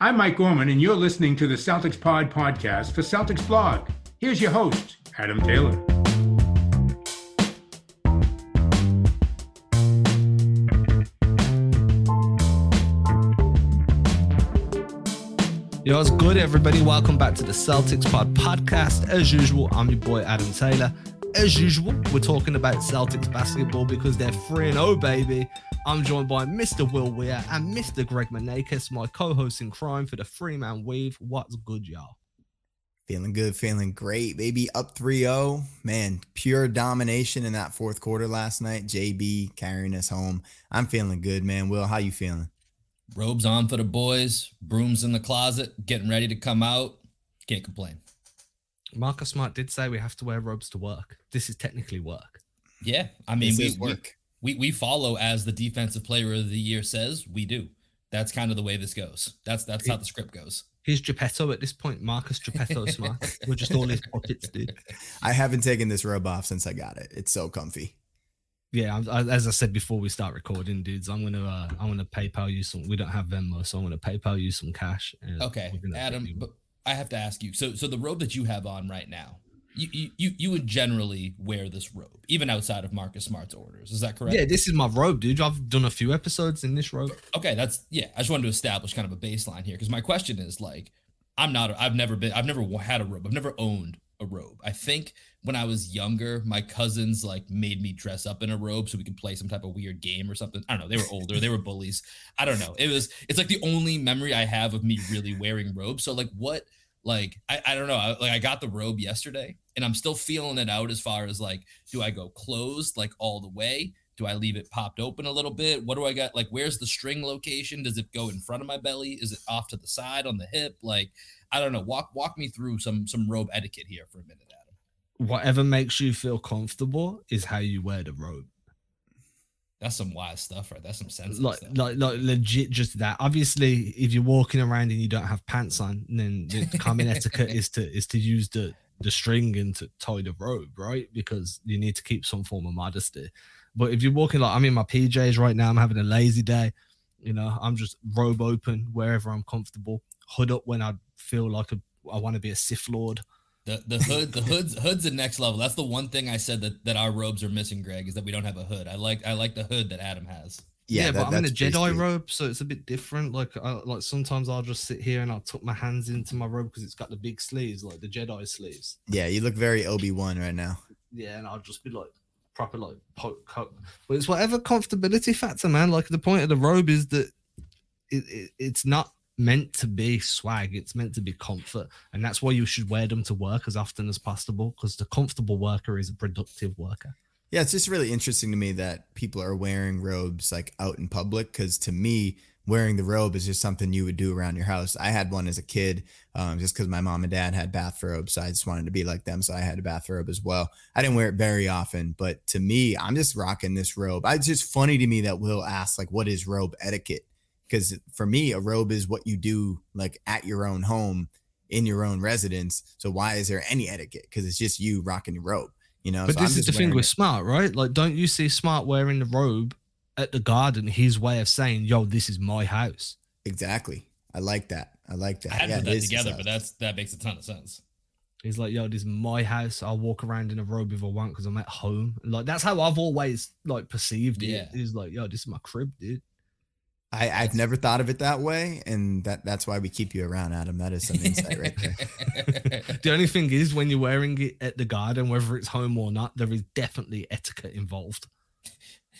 I'm Mike Gorman, and you're listening to the Celtics Pod podcast for Celtics Blog. Here's your host, Adam Taylor. Yo, what's good, everybody? Welcome back to the Celtics Pod podcast. As usual, I'm your boy Adam Taylor. As usual, we're talking about Celtics basketball because they're 3 0, baby. I'm joined by Mr. Will Weir and Mr. Greg Manakis, my co host in crime for the Three Man Weave. What's good, y'all? Feeling good, feeling great, baby. Up 3 0. Man, pure domination in that fourth quarter last night. JB carrying us home. I'm feeling good, man. Will, how you feeling? Robes on for the boys, brooms in the closet, getting ready to come out. Can't complain. Marcus Smart did say we have to wear robes to work. This is technically work. Yeah, I mean, This we, is work. We we follow as the defensive player of the year says. We do. That's kind of the way this goes. That's that's how the script goes. He's Geppetto at this point, Marcus Geppetto Smart. We're just all his puppets, dude. I haven't taken this robe off since I got it. It's so comfy. Yeah, I'm- I- as I said before we start recording, dudes, I'm gonna uh, I'm gonna PayPal you some. We don't have Venmo, so I'm gonna PayPal you some cash. and Okay, we're gonna get Adam, but I have to ask you. So so the robe that you have on right now, you you you, would generally wear this robe, even outside of Marcus Smart's orders. Is that correct? yeah, this is my robe, dude. I've done a few episodes in this robe. okay that's yeah i just wanted to establish kind of a baseline here because my question is like i'm not i've never been i've never had a robe i've never owned a robe i think when i was younger my cousins like made me dress up in a robe so we could play some type of weird game or something i don't know they were older they were bullies i don't know it was it's like the only memory i have of me really wearing robes so like what like i, I don't know I, like i got the robe yesterday and i'm still feeling it out as far as like do i go closed like all the way do I leave it popped open a little bit? What do I got? Like, where's the string location? Does it go in front of my belly? Is it off to the side on the hip? Like, I don't know. Walk walk me through some some robe etiquette here for a minute, Adam. Whatever makes you feel comfortable is how you wear the robe. That's some wise stuff, right? That's some sense. Like, stuff. like, like legit, just that. Obviously, if you're walking around and you don't have pants on, then the common etiquette is to is to use the the string and to tie the robe, right? Because you need to keep some form of modesty. But if you're walking like I'm in my PJs right now, I'm having a lazy day. You know, I'm just robe open wherever I'm comfortable. Hood up when I feel like a, I want to be a Sith Lord. The the hood the hood's hood's the next level. That's the one thing I said that that our robes are missing, Greg, is that we don't have a hood. I like I like the hood that Adam has. Yeah, that- but I'm in a Jedi basically- robe, so it's a bit different. Like, I, like sometimes I'll just sit here and I'll tuck my hands into my robe because it's got the big sleeves, like the Jedi sleeves. Yeah, you look very Obi Wan right now. Yeah, and I'll just be like proper like poke coat. But it's whatever comfortability factor, man. Like the point of the robe is that it, it it's not meant to be swag. It's meant to be comfort, and that's why you should wear them to work as often as possible. Because the comfortable worker is a productive worker. Yeah, it's just really interesting to me that people are wearing robes like out in public because to me, wearing the robe is just something you would do around your house. I had one as a kid um, just because my mom and dad had bathrobes. So I just wanted to be like them. So I had a bathrobe as well. I didn't wear it very often, but to me, I'm just rocking this robe. It's just funny to me that Will asked, like, what is robe etiquette? Because for me, a robe is what you do like at your own home in your own residence. So why is there any etiquette? Because it's just you rocking your robe. You know, But So I'm this is the thing wearing with it. Smart, right? Like, don't you see Smart wearing the robe at the garden? His way of saying, "Yo, this is my house." Exactly. I like that. I like that. I hadn't Yeah, put it that is his together, but that's that makes a ton of sense. He's like, "Yo, this is my house. I'll walk around in a robe if I want because I'm at home." Like that's how I've always like perceived it. Yeah. He's like, "Yo, this is my crib, dude." I, I've never thought of it that way, and that that's why we keep you around, Adam. That is some insight right there. The only thing is, when you're wearing it at the garden, whether it's home or not, there is definitely etiquette involved.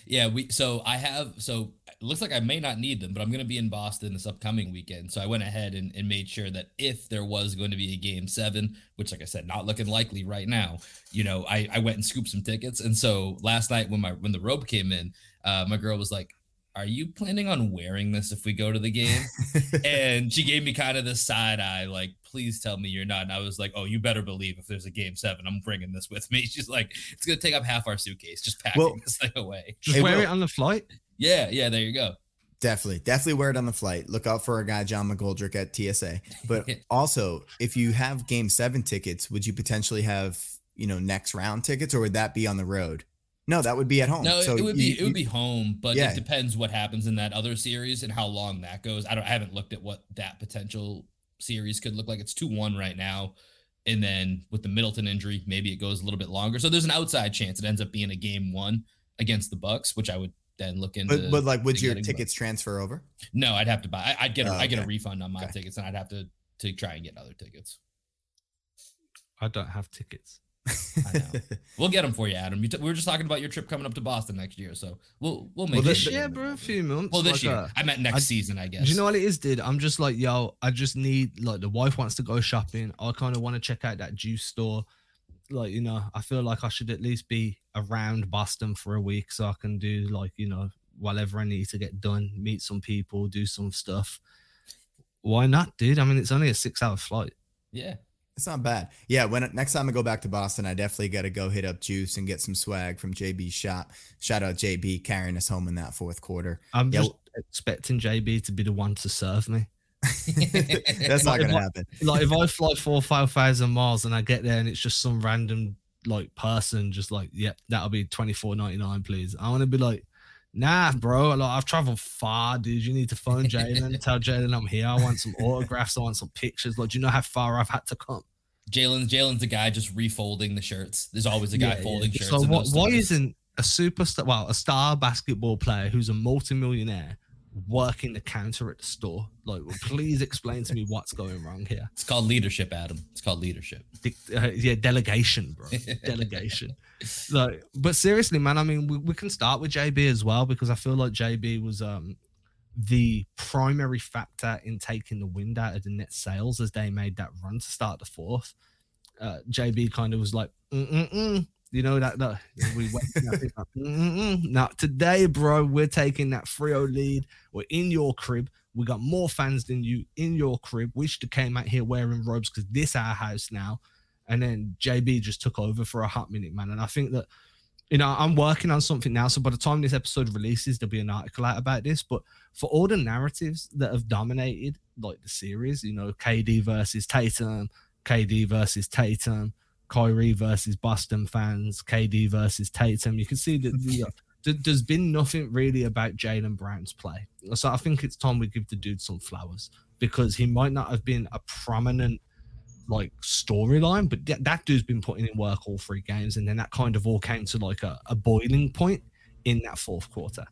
Yeah, we so I have so it looks like I may not need them, but I'm gonna be in Boston this upcoming weekend. So I went ahead and, and made sure that if there was going to be a game seven, which like I said, not looking likely right now, you know, I, I went and scooped some tickets. And so last night when my when the robe came in, uh, my girl was like, Are you planning on wearing this if we go to the game? and she gave me kind of the side eye, like, please tell me you're not. And I was like, oh, you better believe if there's a game seven, I'm bringing this with me. She's like, it's gonna take up half our suitcase, just packing Well- this thing away. Just Hey, wear Will. it on the flight. Yeah, yeah, there you go. Definitely, definitely wear it on the flight. Look out for our guy John McGoldrick at TSA. But also, if you have Game Seven tickets, would you potentially have you know next round tickets, or would that be on the road? No, that would be at home. No, so it would you- be it would be home, but Yeah. it depends what happens in that other series and how long that goes. I don't I haven't looked at what that potential series could look like. It's 2-1 right now. And then with the Middleton injury, maybe it goes a little bit longer. So there's an outside chance it ends up being a game 1 against the Bucks, which I would then look into But, but like, would your getting, but- tickets transfer over? No, I'd have to buy. I, I'd get a, Oh, I get a refund on my Okay. tickets, and I'd have to to try and get other tickets. I don't have tickets. I know. We'll get them for you, Adam. You t- we were just talking about your trip coming up to Boston next year, so we'll we'll make Well, it. this year, bro, a few months. Well, this like, year. uh, I meant next I- season, I guess. Do you know what it is, dude? I'm just like, yo, I just need like the wife wants to go shopping. I kind of want to check out that juice store. Like, you know, I feel like I should at least be around Boston for a week so I can do like, you know, whatever I need to get done, meet some people, do some stuff. Why not, dude? I mean, it's only a six hour flight. Yeah. It's not bad. Yeah, when next time I go back to Boston, I definitely got to go hit up Juice and get some swag from JB's shop. Shout out JB carrying us home in that fourth quarter. I'm Yeah, just expecting JB to be the one to serve me. That's not Like, gonna what- happen. like if I fly four or five thousand miles and I get there and it's just some random like person just like, yep, that'll be twenty four ninety nine, please. I want to be like, nah, bro. Like I've traveled far, dude. You need to phone Jaylen, tell Jaylen I'm here. I want some autographs. I want some pictures. Like, do you know how far I've had to come? Jaylen Jaylen's the guy just refolding the shirts. There's always a guy Yeah, yeah. folding shirts. So what, why isn't a superstar, well, a star basketball player who's a multimillionaire working the counter at the store? Like, well, please explain to me what's going wrong here. It's called leadership, Adam. It's called leadership. Dic- uh, yeah, delegation, bro. delegation. Like, but seriously, man, I mean, we, we can start with JB as well because I feel like JB was um the primary factor in taking the wind out of the net sails as they made that run to start the fourth. Uh, JB kind of was like, Mm-mm-mm. You know that that we Not today, bro. We're taking that 3-0 lead. We're in your crib. We got more fans than you in your crib. We should have came out here wearing robes because this our house now. And then JB just took over for a hot minute, man. And I think that, you know, I'm working on something now. So by the time this episode releases, there'll be an article out about this. But for all the narratives that have dominated like the series, you know, KD versus Tatum, KD versus Tatum, Kyrie versus Boston fans, KD versus Tatum, you can see that the, th- there's been nothing really about Jaylen Brown's play. So I think it's time we give the dude some flowers because he might not have been a prominent like storyline, but that, that dude's been putting in work all three games, and then that kind of all came to like a, a boiling point in that fourth quarter.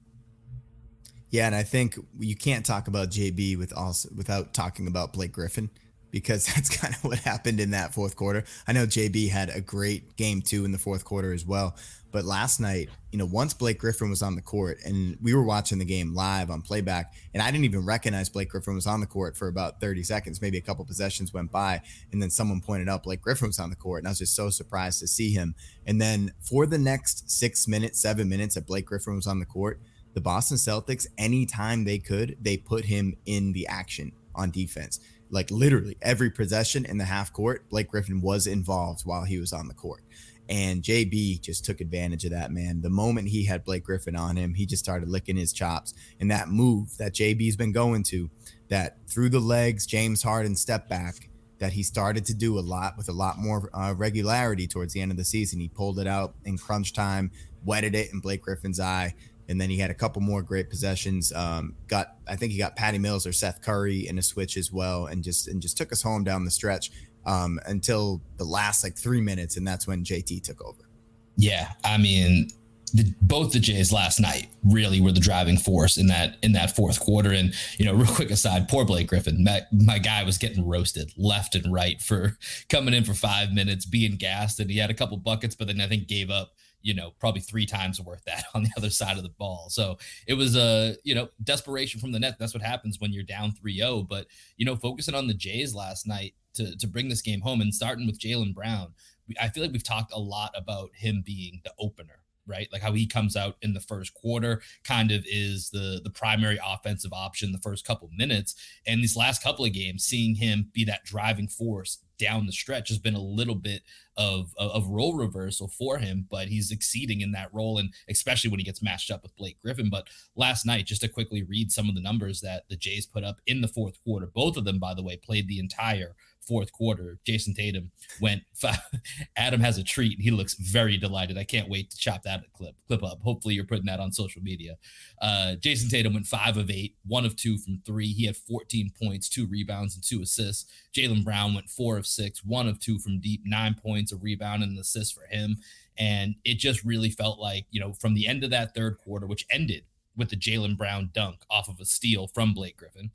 Yeah, and I think you can't talk about JB with also without talking about Blake Griffin because that's kind of what happened in that fourth quarter. I know JB had a great game too in the fourth quarter as well, but last night, you know, once Blake Griffin was on the court and we were watching the game live on playback, and I didn't even recognize Blake Griffin was on the court for about 30 seconds, maybe a couple possessions went by, and then someone pointed out Blake Griffin was on the court, and I was just so surprised to see him. And then for the next six minutes, seven minutes that Blake Griffin was on the court, the Boston Celtics, anytime they could, they put him in the action on defense. Like literally every possession in the half court, Blake Griffin was involved while he was on the court. And JB just took advantage of that, man. The moment he had Blake Griffin on him, he just started licking his chops. And that move that JB's been going to, that through the legs, James Harden step back, that he started to do a lot with a lot more uh, regularity towards the end of the season. He pulled it out in crunch time, wetted it in Blake Griffin's eye and then he had a couple more great possessions. Um, got I think he got Patty Mills or Seth Curry in a switch as well, and just and just took us home down the stretch um, until the last like three minutes, and that's when JT took over. Yeah, I mean, the, both the Jays last night really were the driving force in that in that fourth quarter. And you know, real quick aside, poor Blake Griffin, my, my guy was getting roasted left and right for coming in for five minutes, being gassed, and he had a couple buckets, but then I think gave up you know, probably three times worth that on the other side of the ball. So it was a, you know, desperation from the net. That's what happens when you're down 3-0. But, you know, focusing on the Jays last night to, to bring this game home and starting with Jaylen Brown, I feel like we've talked a lot about him being the opener right? Like how he comes out in the first quarter, kind of is the the primary offensive option the first couple minutes. And these last couple of games, seeing him be that driving force down the stretch has been a little bit of, of, role reversal for him, but he's exceeding in that role, and especially when he gets matched up with Blake Griffin. But last night, just to quickly read some of the numbers that the Jays put up in the fourth quarter, both of them, by the way, played the entire fourth quarter. Jayson Tatum went. Adam has a treat. He looks very delighted. I can't wait to chop that clip clip up. Hopefully, you're putting that on social media. Uh, Jayson Tatum went five of eight, one of two from three. He had 14 points, two rebounds, and two assists. Jaylen Brown went four of six, one of two from deep, nine points, a rebound, and an assist for him. And it just really felt like, you know, from the end of that third quarter, which ended with the Jaylen Brown dunk off of a steal from Blake Griffin,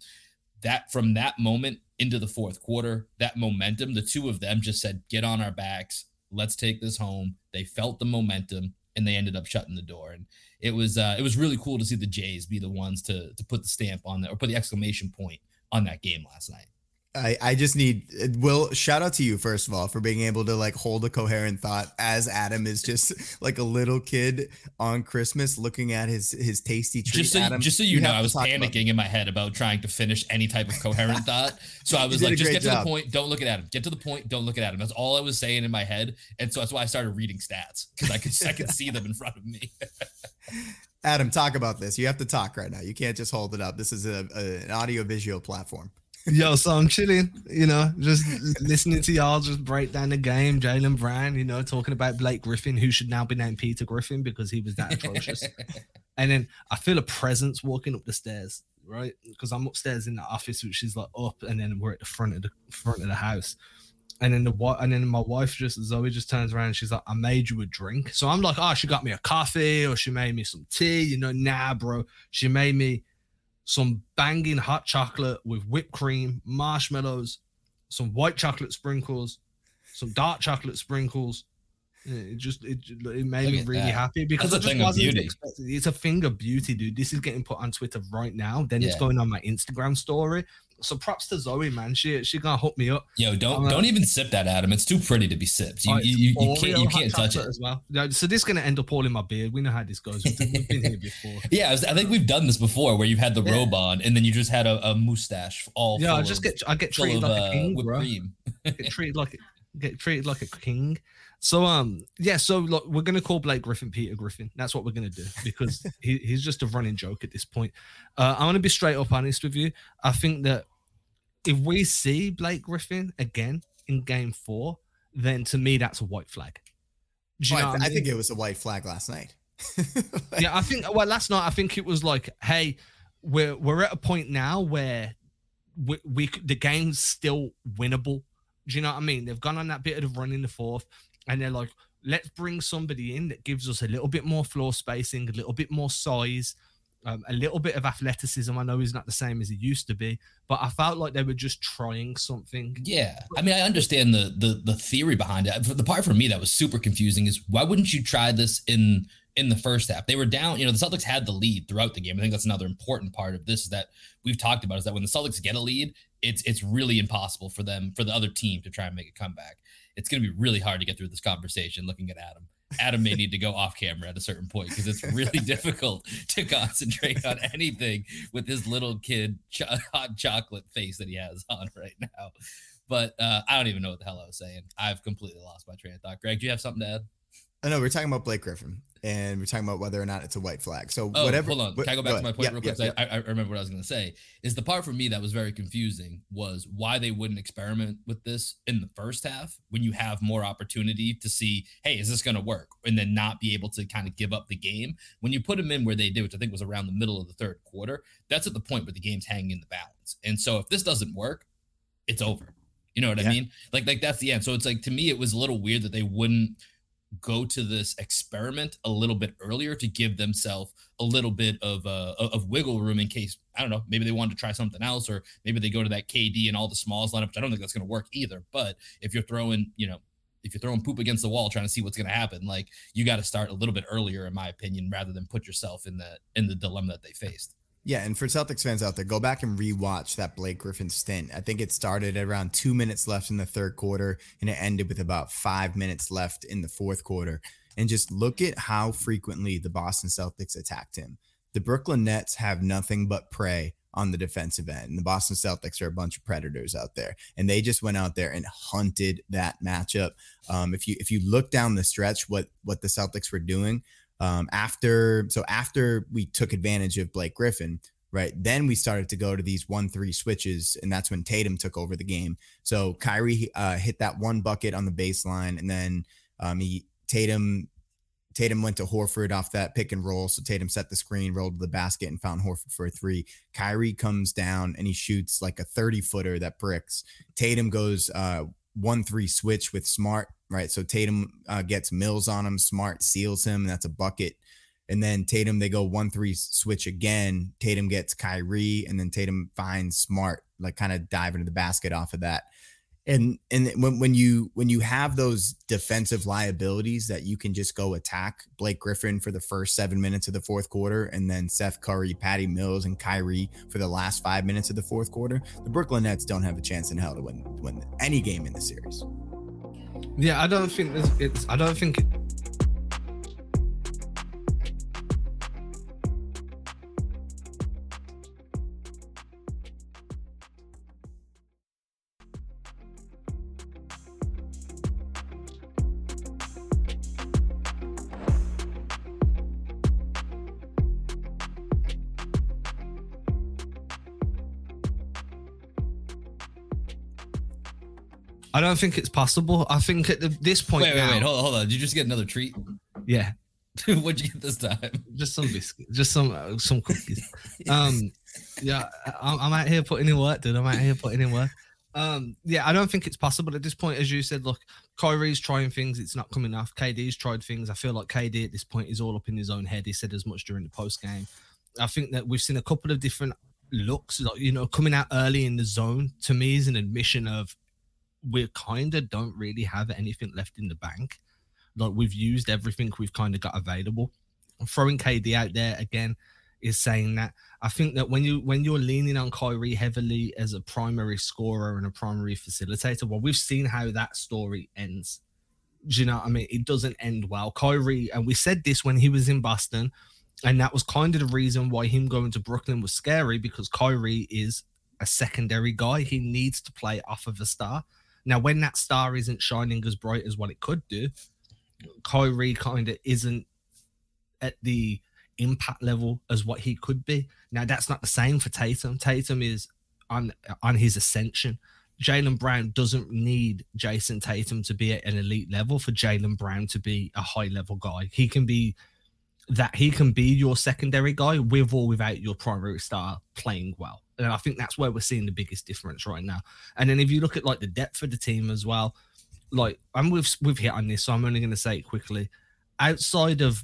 that from that moment into the fourth quarter, that momentum, the two of them just said, get on our backs. Let's take this home. They felt the momentum and they ended up shutting the door. And it was uh, it was really cool to see the Jays be the ones to to put the stamp on that or put the exclamation point on that game last night. I, I just need Will shout out to you first of all for being able to like hold a coherent thought as Adam is just like a little kid on Christmas looking at his his tasty treat. Just so, Adam, just so you, you know, I was panicking in my head about trying to finish any type of coherent thought. So I was like, just get to the point, don't look at Adam. Get to the point, don't look at Adam. That's all I was saying in my head, and so that's why I started reading stats because I could I could see them in front of me. Adam, talk about this. You have to talk right now. You can't just hold it up. This is a, a an audio visual platform. Yo, so I'm chilling, you know, just listening to y'all just break down the game. Jaylen Brown, you know, talking about Blake Griffin, who should now be named Peter Griffin because he was that atrocious. and then I feel a presence walking up the stairs, right? Because I'm upstairs in the office, which is like up, and then we're at the front of the front of the house. And then the and then my wife just Zoe just turns around she's like, I made you a drink. So I'm like, oh, she got me a coffee or she made me some tea. You know, nah, bro. She made me some banging hot chocolate with whipped cream, marshmallows, some white chocolate sprinkles, some dark chocolate sprinkles. It just it, it made me really that. happy because That's I just wasn't expecting. It's a thing of beauty, dude. This is getting put on Twitter right now. Then yeah. it's going on my Instagram story so props to Zoe, man. She she gonna hook me up. Yo, don't um, don't even sip that, Adam. It's too pretty to be sipped. You, oh, you, you, can't you can't touch it as well. So this is gonna end up all in my beard. We know how this goes. We've, we've been here before. yeah, I, was, I, think we've done this before, where you've had the yeah. robe on and then you just had a, a mustache all. Yeah, I just get I get treated of, like a uh, king, bro. get treated like get treated like a king. So um yeah, so look, we're gonna call Blake Griffin Peter Griffin. That's what we're gonna do because he, he's just a running joke at this point. Uh, I'm gonna be straight up honest with you. I think that if we see Blake Griffin again in game four, then to me that's a white flag. Well, I, th- I, mean? think it was a white flag last night. yeah, I think well last night I think it was like, hey, we're we're at a point now where we, we the game's still winnable. Do you know what I mean? They've gone on that bit of run in the fourth, and they're like, let's bring somebody in that gives us a little bit more floor spacing, a little bit more size, um, a little bit of athleticism. I know he's not the same as he used to be, but I felt like they were just trying something. Yeah, I mean, I understand the the the theory behind it. The part for me that was super confusing is why wouldn't you try this in in the first half? They were down. You know, the Celtics had the lead throughout the game. I think that's another important part of this that we've talked about is that when the Celtics get a lead, it's it's really impossible for them for the other team to try and make a comeback. It's going to be really hard to get through this conversation looking at Adam. Adam may need to go off camera at a certain point because it's really difficult to concentrate on anything with this little kid hot chocolate face that he has on right now. But uh, I don't even know what the hell I was saying. I've completely lost my train of thought. Greg, do you have something to add? Oh, I know we're talking about Blake Griffin, and we're talking about whether or not it's a white flag. So oh, whatever. Hold on, can I go back go to my point real quick? I, I, remember what I was going to say. Is the part for me that was very confusing was why they wouldn't experiment with this in the first half when you have more opportunity to see, hey, is this going to work, and then not be able to kind of give up the game. When you put them in where they did, which I think was around the middle of the third quarter, that's at the point where the game's hanging in the balance. And so if this doesn't work, it's over. You know what yeah. I mean? Like like that's the end. So it's like to me, it was a little weird that they wouldn't go to this experiment a little bit earlier to give themselves a little bit of uh, of wiggle room in case I don't know maybe they wanted to try something else or maybe they go to that KD and all the smalls lineup which I don't think that's going to work either. But if you're throwing you know if you're throwing poop against the wall trying to see what's going to happen like you got to start a little bit earlier in my opinion rather than put yourself in the in the dilemma that they faced yeah, and for Celtics fans out there, go back and rewatch that Blake Griffin stint. I think it started at around two minutes left in the third quarter, and it ended with about five minutes left in the fourth quarter. And just look at how frequently the Boston Celtics attacked him. The Brooklyn Nets have nothing but prey on the defensive end. And the Boston Celtics are a bunch of predators out there, and they just went out there and hunted that matchup. Um, if you if you look down the stretch, what what the Celtics were doing um, after so after we took advantage of Blake Griffin, right? Then we started to go to these one three switches, and that's when Tatum took over the game. So Kyrie uh, hit that one bucket on the baseline, and then um, he Tatum Tatum went to Horford off that pick and roll. So Tatum set the screen, rolled to the basket, and found Horford for a three. Kyrie comes down and he shoots like a 30 footer that bricks. Tatum goes uh, one three switch with Smart, right? So Tatum uh, gets Mills on him. Smart seals him. that's a bucket. And then Tatum, they go one three switch again. Tatum gets Kyrie, and then Tatum finds Smart, like kind of dive into the basket off of that and and when, when you when you have those defensive liabilities that you can just go attack Blake Griffin for the first seven minutes of the fourth quarter, and then Seth Curry, Patty Mills, and Kyrie for the last five minutes of the fourth quarter, the Brooklyn Nets don't have a chance in hell to win win any game in the series. Yeah, I don't think it's. I don't think I don't think it's possible. I think at the, this point. Wait, wait, now, wait. Hold on, hold on. Did you just get another treat? Yeah. What'd you get this time? Just some biscuits. Just some uh, some cookies. um, yeah, I'm, I'm out here putting in work, dude. I'm out here putting in work. Um, yeah, I don't think it's possible at this point. As you said, look, Kyrie's trying things, it's not coming off. KD's tried things. I feel like KD at this point is all up in his own head. He said as much during the post game. I think that we've seen a couple of different looks, like you know, coming out early in the zone. To me, is an admission of we kind of don't really have anything left in the bank. Like we've used everything we've kind of got available. Throwing KD out there again is saying that I think that when you when you're leaning on Kyrie heavily as a primary scorer and a primary facilitator, well, we've seen how that story ends. Do you know what I mean? It doesn't end well. Kyrie, and we said this when he was in Boston, and that was kind of the reason why him going to Brooklyn was scary because Kyrie is a secondary guy. He needs to play off of a star. Now, when that star isn't shining as bright as what it could do, Kyrie kind of isn't at the impact level as what he could be. Now, that's not the same for Tatum. Tatum is on on his ascension. Jaylen Brown doesn't need Jayson Tatum to be at an elite level for Jaylen Brown to be a high level guy. He can be that he can be your secondary guy with or without your primary star playing well. And I think that's where we're seeing the biggest difference right now. And then if you look at like the depth of the team as well, like I'm with we've hit on this, so I'm only going to say it quickly. Outside of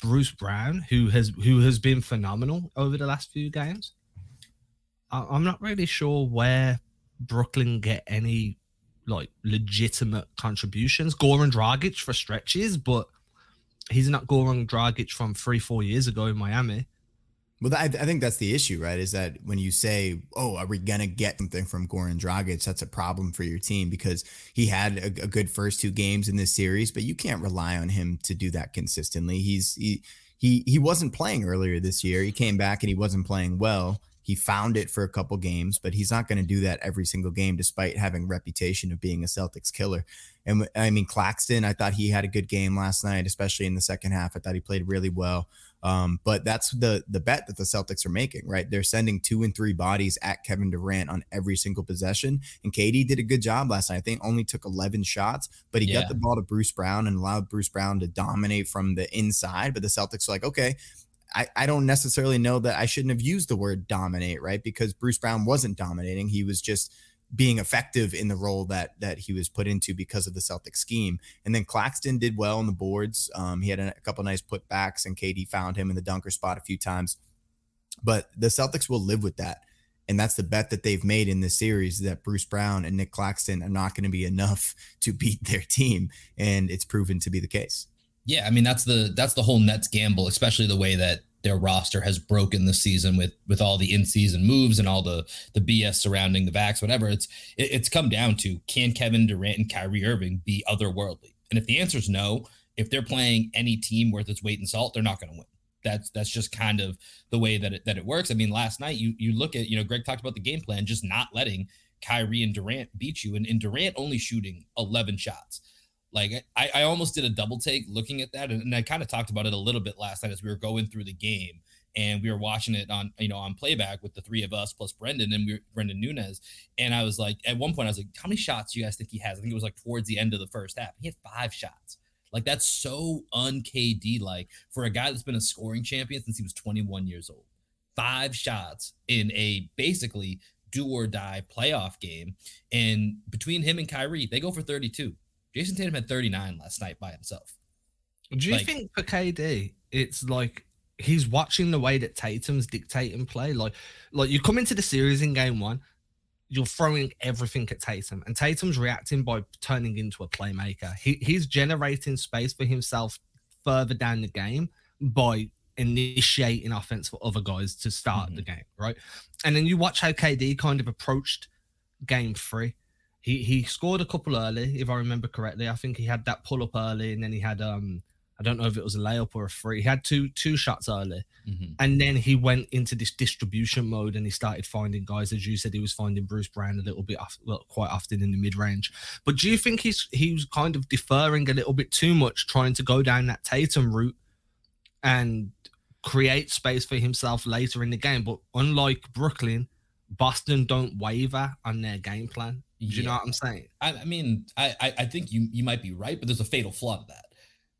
Bruce Brown, who has who has been phenomenal over the last few games, I'm not really sure where Brooklyn get any like legitimate contributions. Goran Dragic for stretches, but he's not Goran Dragic from three, four years ago in Miami. Well, I, I, think that's the issue, right? Is that when you say, "Oh, are we gonna get something from Goran Dragic?" That's a problem for your team because he had a, a, good first two games in this series, but you can't rely on him to do that consistently. He's he he he wasn't playing earlier this year. He came back and he wasn't playing well. He found it for a couple games, but he's not going to do that every single game, despite having reputation of being a Celtics killer. And I mean, Claxton, I thought he had a good game last night, especially in the second half. I thought he played really well. Um, but that's the the bet that the Celtics are making, right? They're sending two and three bodies at Kevin Durant on every single possession. And KD did a good job last night. I think only took 11 shots, but he yeah. got the ball to Bruce Brown and allowed Bruce Brown to dominate from the inside. But the Celtics are like, okay, I, I don't necessarily know that I shouldn't have used the word dominate, right? Because Bruce Brown wasn't dominating. He was just being effective in the role that that he was put into because of the Celtic scheme. And then Claxton did well on the boards. Um, he had a, a couple nice putbacks, and KD found him in the dunker spot a few times. But the Celtics will live with that. And that's the bet that they've made in this series that Bruce Brown and Nick Claxton are not going to be enough to beat their team. And it's proven to be the case. Yeah, I mean that's the that's the whole Nets gamble, especially the way that their roster has broken the season with with all the in season moves and all the the BS surrounding the backs, whatever. It's it, it's come down to can Kevin Durant and Kyrie Irving be otherworldly? And if the answer is no, if they're playing any team worth its weight in salt, they're not going to win. that's that's just kind of the way that it that it works. I mean, last night you you look at you know Greg talked about the game plan, just not letting Kyrie and Durant beat you, and, and Durant only shooting 11 shots. Like I, I almost did a double take looking at that, and, and I kind of talked about it a little bit last night as we were going through the game, and we were watching it on you know on playback with the three of us plus Brendan and we were, Brendan Nunez, and I was like, at one point I was like, how many shots do you guys think he has? I think it was like towards the end of the first half. He had five shots. Like that's so un KD like for a guy that's been a scoring champion since he was 21 years old. Five shots in a basically do or die playoff game. And between him and Kyrie, they go for 32. Jayson Tatum had 39 last night by himself. Do you like, think for KD, it's like he's watching the way that Tatum's dictating play? Like, like you come into the series in game one, you're throwing everything at Tatum, and Tatum's reacting by turning into a playmaker. He, he's generating space for himself further down the game by initiating offense for other guys to start mm-hmm. the game, right? And then you watch how KD kind of approached game three. He he scored a couple early, if I remember correctly. I think he had that pull up early, and then he had um I don't know if it was a layup or a free. He had two two shots early, mm-hmm. and then he went into this distribution mode and he started finding guys. As you said, he was finding Bruce Brown a little bit, off, well, quite often in the mid range. But do you think he's he was kind of deferring a little bit too much, trying to go down that Tatum route, and create space for himself later in the game. But unlike Brooklyn, Boston don't waver on their game plan. Do you yeah. know what I'm saying? I, I mean, I, I think you you might be right, but there's a fatal flaw to that.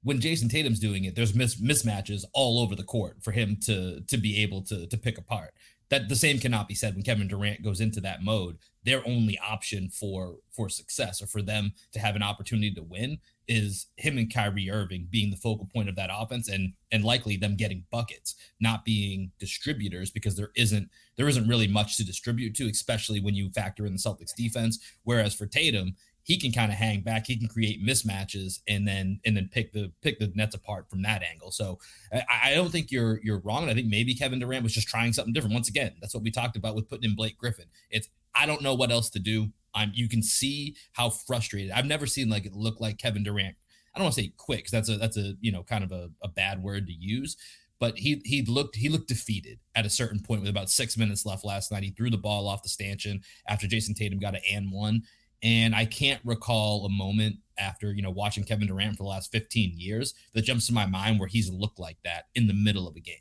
When Jayson Tatum's doing it, there's mis- mismatches all over the court for him to to be able to to pick apart. That the same cannot be said when Kevin Durant goes into that mode. Their only option for for success or for them to have an opportunity to win is him and Kyrie Irving being the focal point of that offense and and likely them getting buckets, not being distributors because there isn't there isn't really much to distribute to, especially when you factor in the Celtics defense. Whereas for Tatum, he can kind of hang back, he can create mismatches and then and then pick the pick the nets apart from that angle. So I, I don't think you're you're wrong. I think maybe Kevin Durant was just trying something different. Once again, that's what we talked about with putting in Blake Griffin. It's I don't know what else to do. I'm you can see how frustrated. I've never seen like it look like Kevin Durant. I don't want to say quick because that's a that's a you know kind of a, a bad word to use, but he he looked he looked defeated at a certain point with about six minutes left last night. He threw the ball off the stanchion after Jayson Tatum got an and one. And I can't recall a moment after you know watching Kevin Durant for the last 15 years that jumps to my mind where he's looked like that in the middle of a game.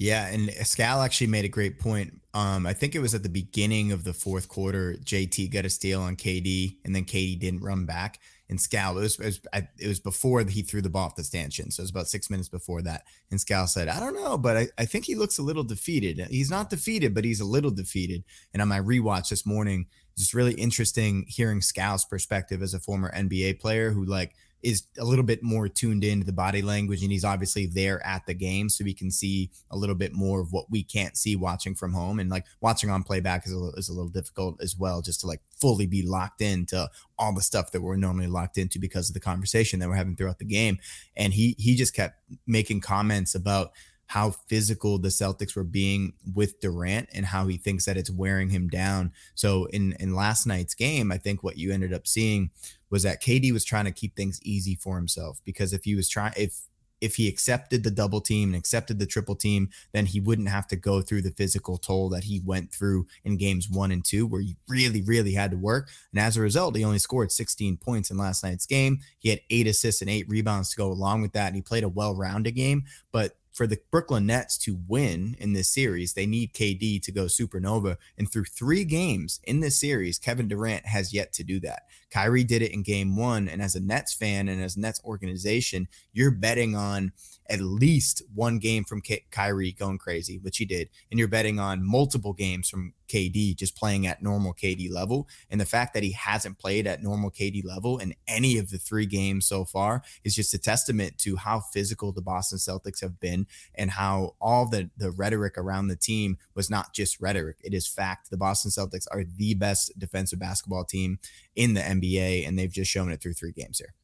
Yeah, and Scal actually made a great point. Um, I think it was at the beginning of the fourth quarter. JT got a steal on KD, and then KD didn't run back. And Scal, it was, it was, it was before he threw the ball off the stanchion, so it was about six minutes before that. And Scal said, "I don't know, but I, I think he looks a little defeated. He's not defeated, but he's a little defeated." And on my rewatch this morning, it's just really interesting hearing Scal's perspective as a former NBA player who like is a little bit more tuned into the body language and he's obviously there at the game so we can see a little bit more of what we can't see watching from home and like watching on playback is a, little, is a little difficult as well just to like fully be locked into all the stuff that we're normally locked into because of the conversation that we're having throughout the game. And he he just kept making comments about how physical the Celtics were being with Durant and how he thinks that it's wearing him down. So in in last night's game, I think what you ended up seeing was that KD was trying to keep things easy for himself because if he was trying if if he accepted the double team and accepted the triple team, then he wouldn't have to go through the physical toll that he went through in games one and two, where he really, really had to work. And as a result, he only scored 16 points in last night's game. He had eight assists and eight rebounds to go along with that. And he played a well rounded game. But for the Brooklyn Nets to win in this series, they need KD to go supernova. And through three games in this series, Kevin Durant has yet to do that. Kyrie did it in game one. And as a Nets fan and as Nets organization, you're betting on at least one game from K- Kyrie going crazy, which he did, and you're betting on multiple games from KD just playing at normal KD level. And the fact that he hasn't played at normal KD level in any of the three games so far is just a testament to how physical the Boston Celtics have been and how all the the rhetoric around the team was not just rhetoric; it is fact. The Boston Celtics are the best defensive basketball team in the NBA, and they've just shown it through three games here.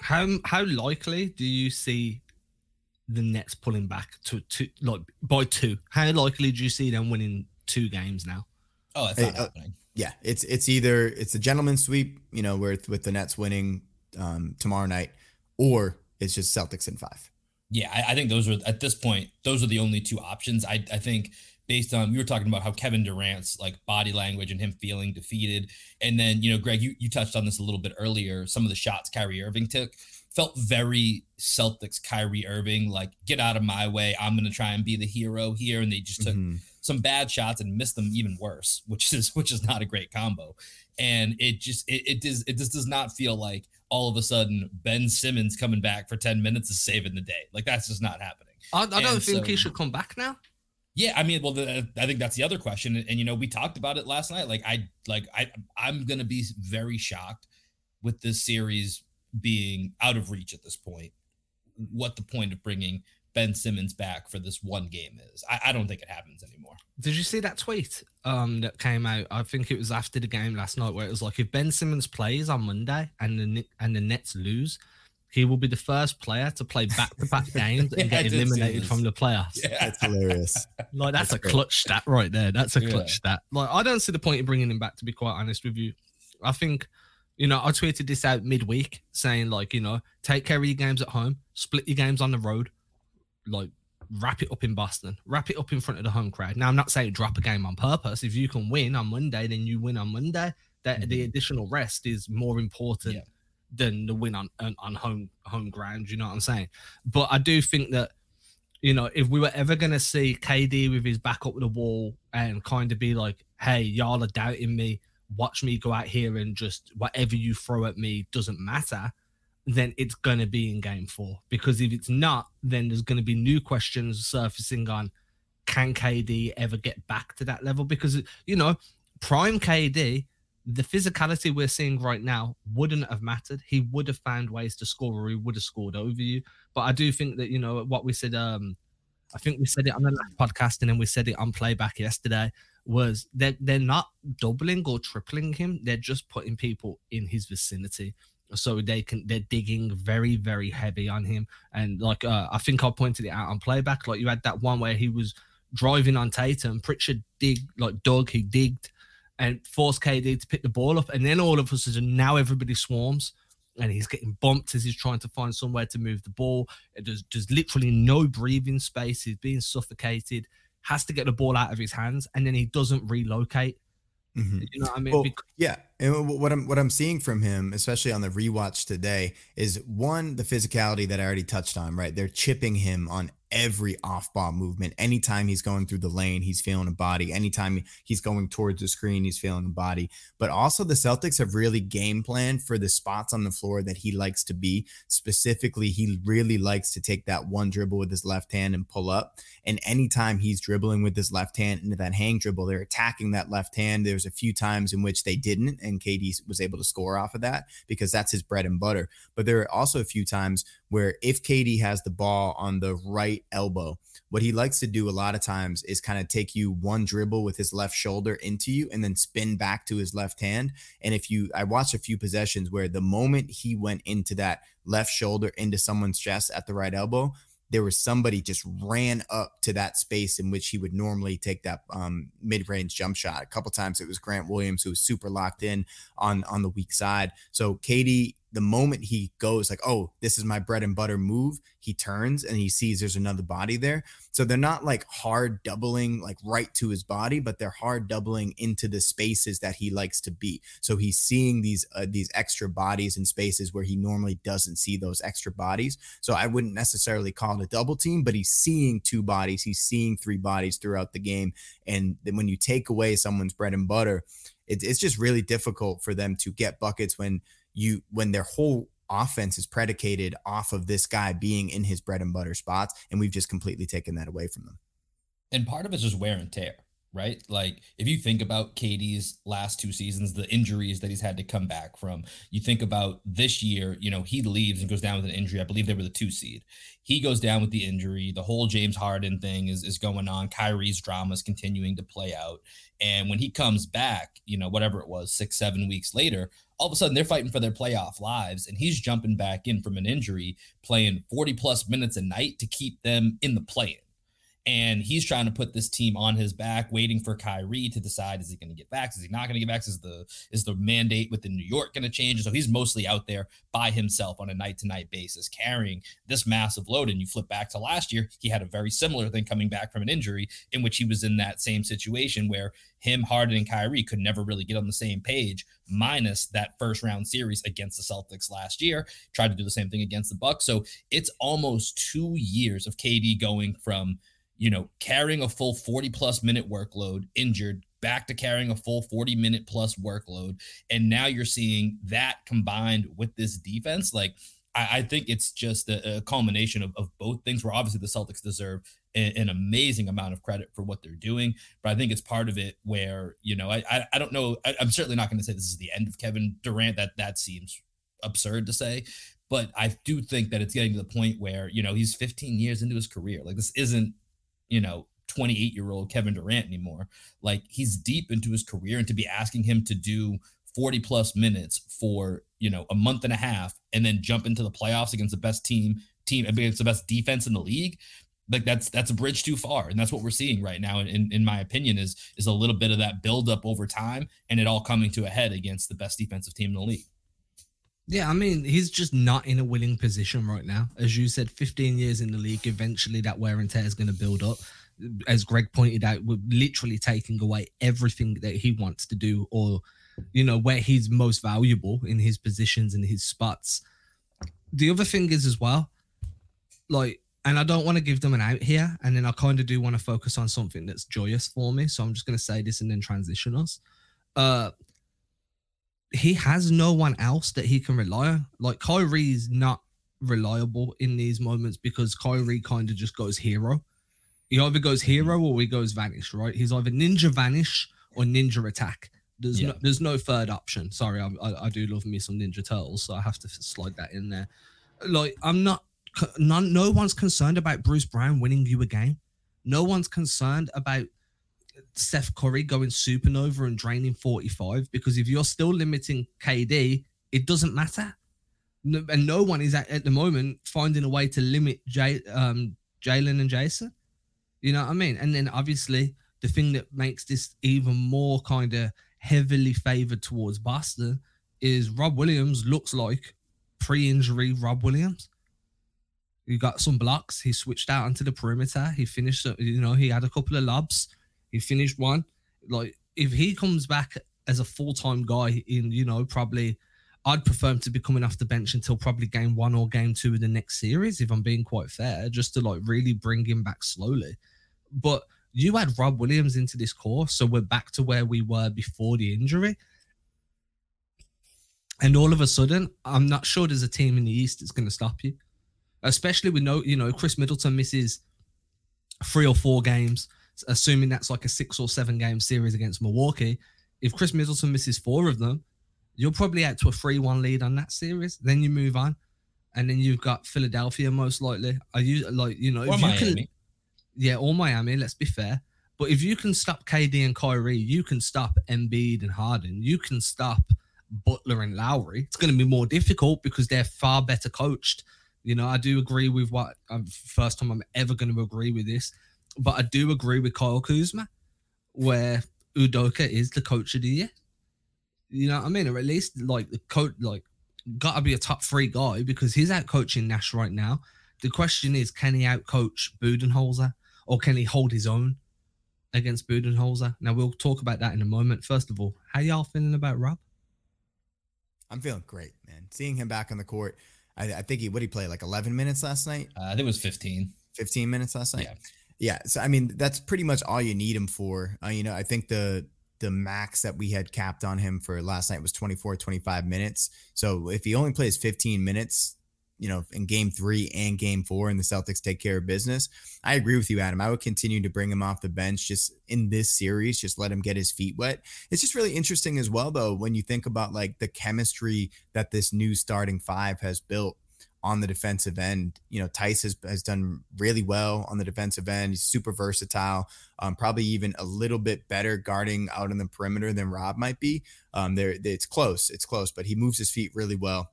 How how likely do you see the Nets pulling back to two, like by two? How likely do you see them winning two games now? Oh, it's not uh, happening. Yeah, it's it's either it's a gentleman's sweep, you know, with with the Nets winning um, tomorrow night, or it's just Celtics in five. Yeah, I, I think those are at this point, those are the only two options. I, I think based on we were talking about how Kevin Durant's like body language and him feeling defeated. And then, you know, Greg, you, you touched on this a little bit earlier. Some of the shots Kyrie Irving took felt very Celtics Kyrie Irving, like, get out of my way. I'm gonna try and be the hero here. And they just took mm-hmm. some bad shots and missed them even worse, which is which is not a great combo. And it just it, it does it just does not feel like all of a sudden Ben Simmons coming back for 10 minutes is saving the day. Like that's just not happening. I, I don't think so, he should come back now. Yeah, I mean, well, the, I think that's the other question, and, and, you know, we talked about it last night. Like, I like I I'm gonna be very shocked with this series being out of reach at this point. What the point of bringing Ben Simmons back for this one game is? I, I don't think it happens anymore. Did you see that tweet um, that came out? I think it was after the game last night, where it was like, if Ben Simmons plays on Monday and the and the Nets lose, he will be the first player to play back-to-back games and yeah, get eliminated from the playoffs. Yeah. That's hilarious. Like that's, that's a great. clutch stat right there. That's a clutch yeah. stat. Like I don't see the point in bringing him back. To be quite honest with you, I think you know I tweeted this out midweek saying like you know take care of your games at home, split your games on the road, like wrap it up in Boston, wrap it up in front of the home crowd. Now I'm not saying drop a game on purpose. If you can win on Monday, then you win on Monday. That mm-hmm. the additional rest is more important. Yeah than the win on, on, on home home ground. You know what I'm saying? But I do think that you know if we were ever gonna see KD with his back up the wall and kind of be like, "Hey, y'all are doubting me. Watch me go out here and just whatever you throw at me doesn't matter." Then it's gonna be in game four because if it's not, then there's gonna be new questions surfacing on can KD ever get back to that level? Because you know, prime KD the physicality we're seeing right now wouldn't have mattered. He would have found ways to score, or he would have scored over you. But I do think that you know what we said. Um, I think we said it on the last podcast, and then we said it on playback yesterday. Was they're they're not doubling or tripling him? They're just putting people in his vicinity, so they can they're digging very very heavy on him. And like uh, I think I pointed it out on playback. Like you had that one where he was driving on Tatum. Pritchard dig like dug. He digged and force KD to pick the ball up. And then all of a sudden, now everybody swarms and he's getting bumped as he's trying to find somewhere to move the ball. There's, there's literally no breathing space. He's being suffocated, has to get the ball out of his hands, and then he doesn't relocate. Mm-hmm. You know what I mean? Well, because- yeah. And what I'm what I'm seeing from him, especially on the rewatch today, is one, the physicality that I already touched on, right? They're chipping him on every off ball movement. Anytime he's going through the lane, he's feeling a body. Anytime he's going towards the screen, he's feeling a body. But also, the Celtics have really game planned for the spots on the floor that he likes to be. Specifically, he really likes to take that one dribble with his left hand and pull up. And anytime he's dribbling with his left hand into that hang dribble, they're attacking that left hand. There's a few times in which they didn't, and KD was able to score off of that because that's his bread and butter. But there are also a few times where if KD has the ball on the right elbow, what he likes to do a lot of times is kind of take you one dribble with his left shoulder into you and then spin back to his left hand. And if you, I watched a few possessions where the moment he went into that left shoulder into someone's chest at the right elbow, there was somebody just ran up to that space in which he would normally take that um, mid-range jump shot. A couple times it was Grant Williams who was super locked in on on the weak side. So KD the moment he goes like, oh, this is my bread and butter move, he turns and he sees there's another body there. So they're not like hard doubling like right to his body, but they're hard doubling into the spaces that he likes to be. So he's seeing these uh, these extra bodies in spaces where he normally doesn't see those extra bodies. So I wouldn't necessarily call it a double team, but he's seeing two bodies, he's seeing three bodies throughout the game. And when you take away someone's bread and butter, it, it's just really difficult for them to get buckets when you when their whole offense is predicated off of this guy being in his bread and butter spots and we've just completely taken that away from them and part of it's just wear and tear right? Like if you think about KD's last two seasons, the injuries that he's had to come back from, you think about this year, you know, he leaves and goes down with an injury. I believe they were the two seed. He goes down with the injury. The whole James Harden thing is, is going on. Kyrie's drama is continuing to play out. And when he comes back, you know, whatever it was, six, seven weeks later, all of a sudden they're fighting for their playoff lives. And he's jumping back in from an injury, playing 40 plus minutes a night to keep them in the play and he's trying to put this team on his back, waiting for Kyrie to decide is he going to get back? Is he not going to get back? Is the is the mandate within New York going to change? So he's mostly out there by himself on a night to night basis, carrying this massive load. And you flip back to last year, he had a very similar thing coming back from an injury in which he was in that same situation where him, Harden, and Kyrie could never really get on the same page, minus that first round series against the Celtics last year. Tried to do the same thing against the Bucks. So it's almost two years of KD going from you know, carrying a full 40 plus minute workload, injured, back to carrying a full 40 minute plus workload. And now you're seeing that combined with this defense. Like, I, I think it's just a, a culmination of, of, both things where obviously the Celtics deserve a, an amazing amount of credit for what they're doing. But I think it's part of it where, you know, I, I, I don't know. I, I'm certainly not going to say this is the end of Kevin Durant. That that seems absurd to say. But I do think that it's getting to the point where, you know, he's 15 years into his career. Like this isn't you know, 28 year old Kevin Durant anymore. Like he's deep into his career and to be asking him to do 40 plus minutes for, you know, a month and a half and then jump into the playoffs against the best team, team against the best defense in the league. Like that's that's a bridge too far. And that's what we're seeing right now, in, in my opinion, is is a little bit of that buildup over time and it all coming to a head against the best defensive team in the league. Yeah, I mean, he's just not in a winning position right now. As you said, 15 years in the league, eventually that wear and tear is going to build up. As Greg pointed out, we're literally taking away everything that he wants to do or, you know, where he's most valuable in his positions and his spots. The other thing is as well, like, and I don't want to give them an out here. And then I kind of do want to focus on something that's joyous for me. So I'm just going to say this and then transition us. Uh, he has no one else that he can rely on. Like Kyrie's not reliable in these moments because Kyrie kind of just goes hero. He either goes hero or he goes vanish, right? He's either ninja vanish or ninja attack. There's yeah. no there's no third option. Sorry, I, I, I do love me some Ninja Turtles, so I have to slide that in there. Like I'm not none no one's concerned about Bruce Brown winning you a game. No one's concerned about Steph Curry going supernova and draining 45 because if you're still limiting KD, it doesn't matter. No, and no one is at, at the moment finding a way to limit Jay, um, Jaylen and Jayson. You know what I mean? And then obviously the thing that makes this even more kind of heavily favored towards Boston is Rob Williams looks like pre-injury Rob Williams. He got some blocks. He switched out onto the perimeter. He finished. You know, he had a couple of lobs he finished one. Like if he comes back as a full time guy in, you know, probably I'd prefer him to be coming off the bench until probably game one or game two of the next series, if I'm being quite fair, just to like really bring him back slowly. But you add Rob Williams into this course, so we're back to where we were before the injury. And all of a sudden, I'm not sure there's a team in the East that's going to stop you. Especially with no, you know, Khris Middleton misses three or four games assuming that's like a six or seven game series against Milwaukee, if Khris Middleton misses four of them, you're probably out to a 3 1 lead on that series. Then you move on. And then you've got Philadelphia, most likely. Are you like, you know, or if you can. Yeah, or Miami, let's be fair. But if you can stop KD and Kyrie, you can stop Embiid and Harden. You can stop Butler and Lowry. It's going to be more difficult because they're far better coached. You know, I do agree with what. Um, first time I'm ever going to agree with this but I do agree with Kyle Kuzma, where Udoka is the coach of the year. You know what I mean? Or at least like the coach, like got to be a top three guy because he's out coaching Nash right now. The question is, can he out coach Budenholzer or can he hold his own against Budenholzer? Now we'll talk about that in a moment. First of all, how y'all feeling about Rob? I'm feeling great, man. Seeing him back on the court. I, I think he what he played like 11 minutes last night. Uh, I think it was 15. 15 minutes last night. Yeah. Yeah, so I mean that's pretty much all you need him for. Uh, you know, I think the the max that we had capped on him for last night was 24 25 minutes. So if he only plays 15 minutes, you know, in game 3 and game 4 and the Celtics take care of business, I agree with you Adam. I would continue to bring him off the bench just in this series, just let him get his feet wet. It's just really interesting as well though when you think about like the chemistry that this new starting 5 has built on the defensive end. You know, Theis has, has done really well on the defensive end. He's super versatile, um, probably even a little bit better guarding out on the perimeter than Rob might be. Um, there, it's close, it's close, but he moves his feet really well.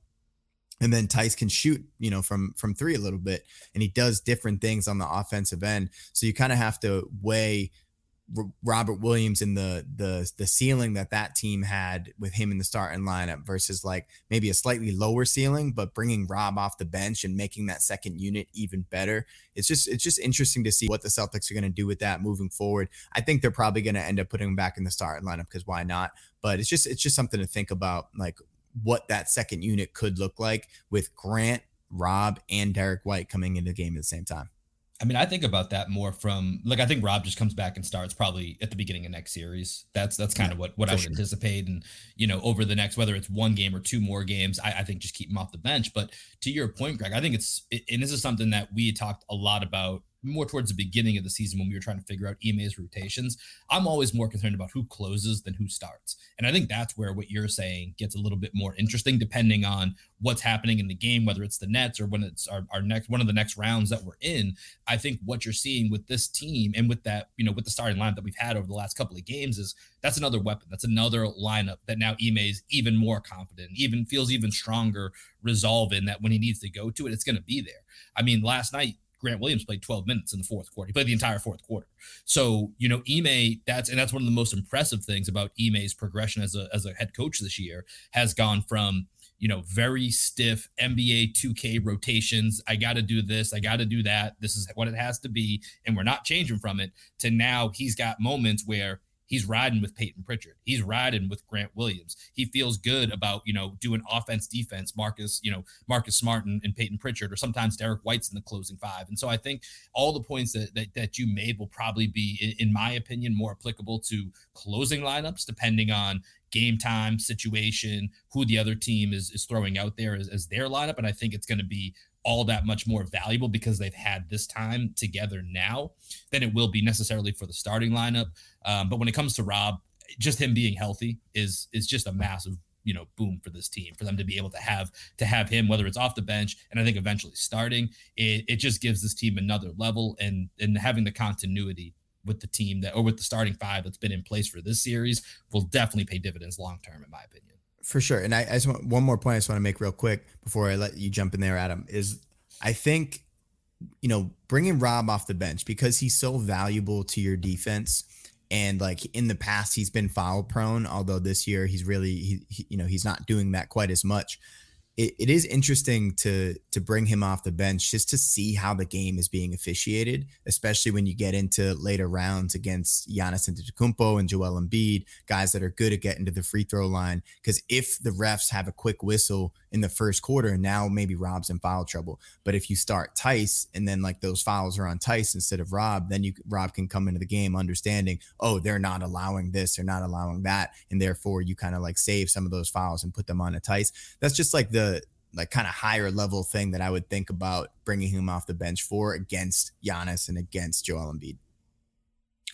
and then Theis can shoot, you know, from from three a little bit, and he does different things on the offensive end. So you kind of have to weigh Robert Williams and the the the ceiling that that team had with him in the starting lineup versus like maybe a slightly lower ceiling, but bringing Rob off the bench and making that second unit even better. It's just it's just interesting to see what the Celtics are going to do with that moving forward. I think they're probably going to end up putting him back in the starting lineup because why not? But it's just it's just something to think about, like what that second unit could look like with Grant, Rob, and Derrick White coming into the game at the same time. I mean, I think about that more from like I think Rob just comes back and starts probably at the beginning of next series. That's that's kind of what what I would sure. anticipate, and you know, over the next whether it's one game or two more games, I, I, think just keep him off the bench. But to your point, Greg, I think it's and this is something that we talked a lot about more towards the beginning of the season when we were trying to figure out Ime's rotations. I'm always more concerned about who closes than who starts. And I think that's where what you're saying gets a little bit more interesting depending on what's happening in the game, whether it's the Nets or when it's our, our next one of the next rounds that we're in. I think what you're seeing with this team and with that, you know, with the starting line that we've had over the last couple of games is that's another weapon. That's another lineup that now Ime is even more confident, even feels even stronger resolve in that when he needs to go to it, it's going to be there. I mean, last night Grant Williams played 12 minutes in the fourth quarter. He played the entire fourth quarter. So, you know, Ime, that's and that's one of the most impressive things about Ime's progression as a as a head coach this year has gone from, you know, very stiff NBA 2K rotations. I got to do this, I got to do that. This is what it has to be and we're not changing from it to now he's got moments where he's riding with Payton Pritchard. He's riding with Grant Williams. He feels good about, you know, doing offense, defense, Marcus, you know, Marcus Smart and, and Payton Pritchard, or sometimes Derrick White's in the closing five. And so I think all the points that that, that you made will probably be, in, in my opinion, more applicable to closing lineups, depending on game time situation, who the other team is is throwing out there as, as their lineup. And I think it's going to be all that much more valuable because they've had this time together now than it will be necessarily for the starting lineup. Um, but when it comes to Rob, just him being healthy is is just a massive you know boom for this team for them to be able to have to have him whether it's off the bench and i think eventually starting it, it just gives this team another level and and having the continuity with the team that or with the starting five that's been in place for this series will definitely pay dividends long term in my opinion for sure. And I, I just want one more point I just want to make real quick before I let you jump in there, Adam, is I think, you know, bringing Rob off the bench because he's so valuable to your defense. And like in the past, he's been foul prone, although this year he's really, he, he, you know, he's not doing that quite as much it, it is interesting to to bring him off the bench just to see how the game is being officiated, especially when you get into later rounds against Giannis Antetokounmpo and Joel Embiid, guys that are good at getting to the free throw line. Because if the refs have a quick whistle in the first quarter, now maybe Rob's in foul trouble. But if you start Theis and then like those fouls are on Theis instead of Rob, then you Rob can come into the game understanding, oh, they're not allowing this, they're not allowing that, and therefore you kind of like save some of those fouls and put them on a Theis. That's just like the the like kind of higher level thing that I would think about bringing him off the bench for against Giannis and against Joel Embiid.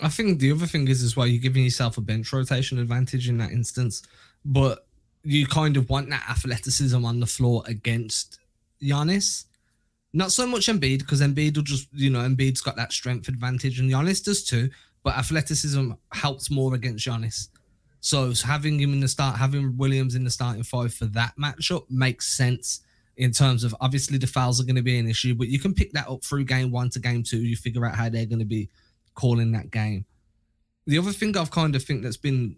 I think the other thing is as well, you're giving yourself a bench rotation advantage in that instance, but you kind of want that athleticism on the floor against Giannis. Not so much Embiid because Embiid will just, you know, Embiid's got that strength advantage and Giannis does too, but athleticism helps more against Giannis. So having him in the start, having Williams in the starting five for that matchup makes sense in terms of obviously the fouls are going to be an issue, but you can pick that up through game one to game two. You figure out how they're going to be calling that game. The other thing I've kind of think that's been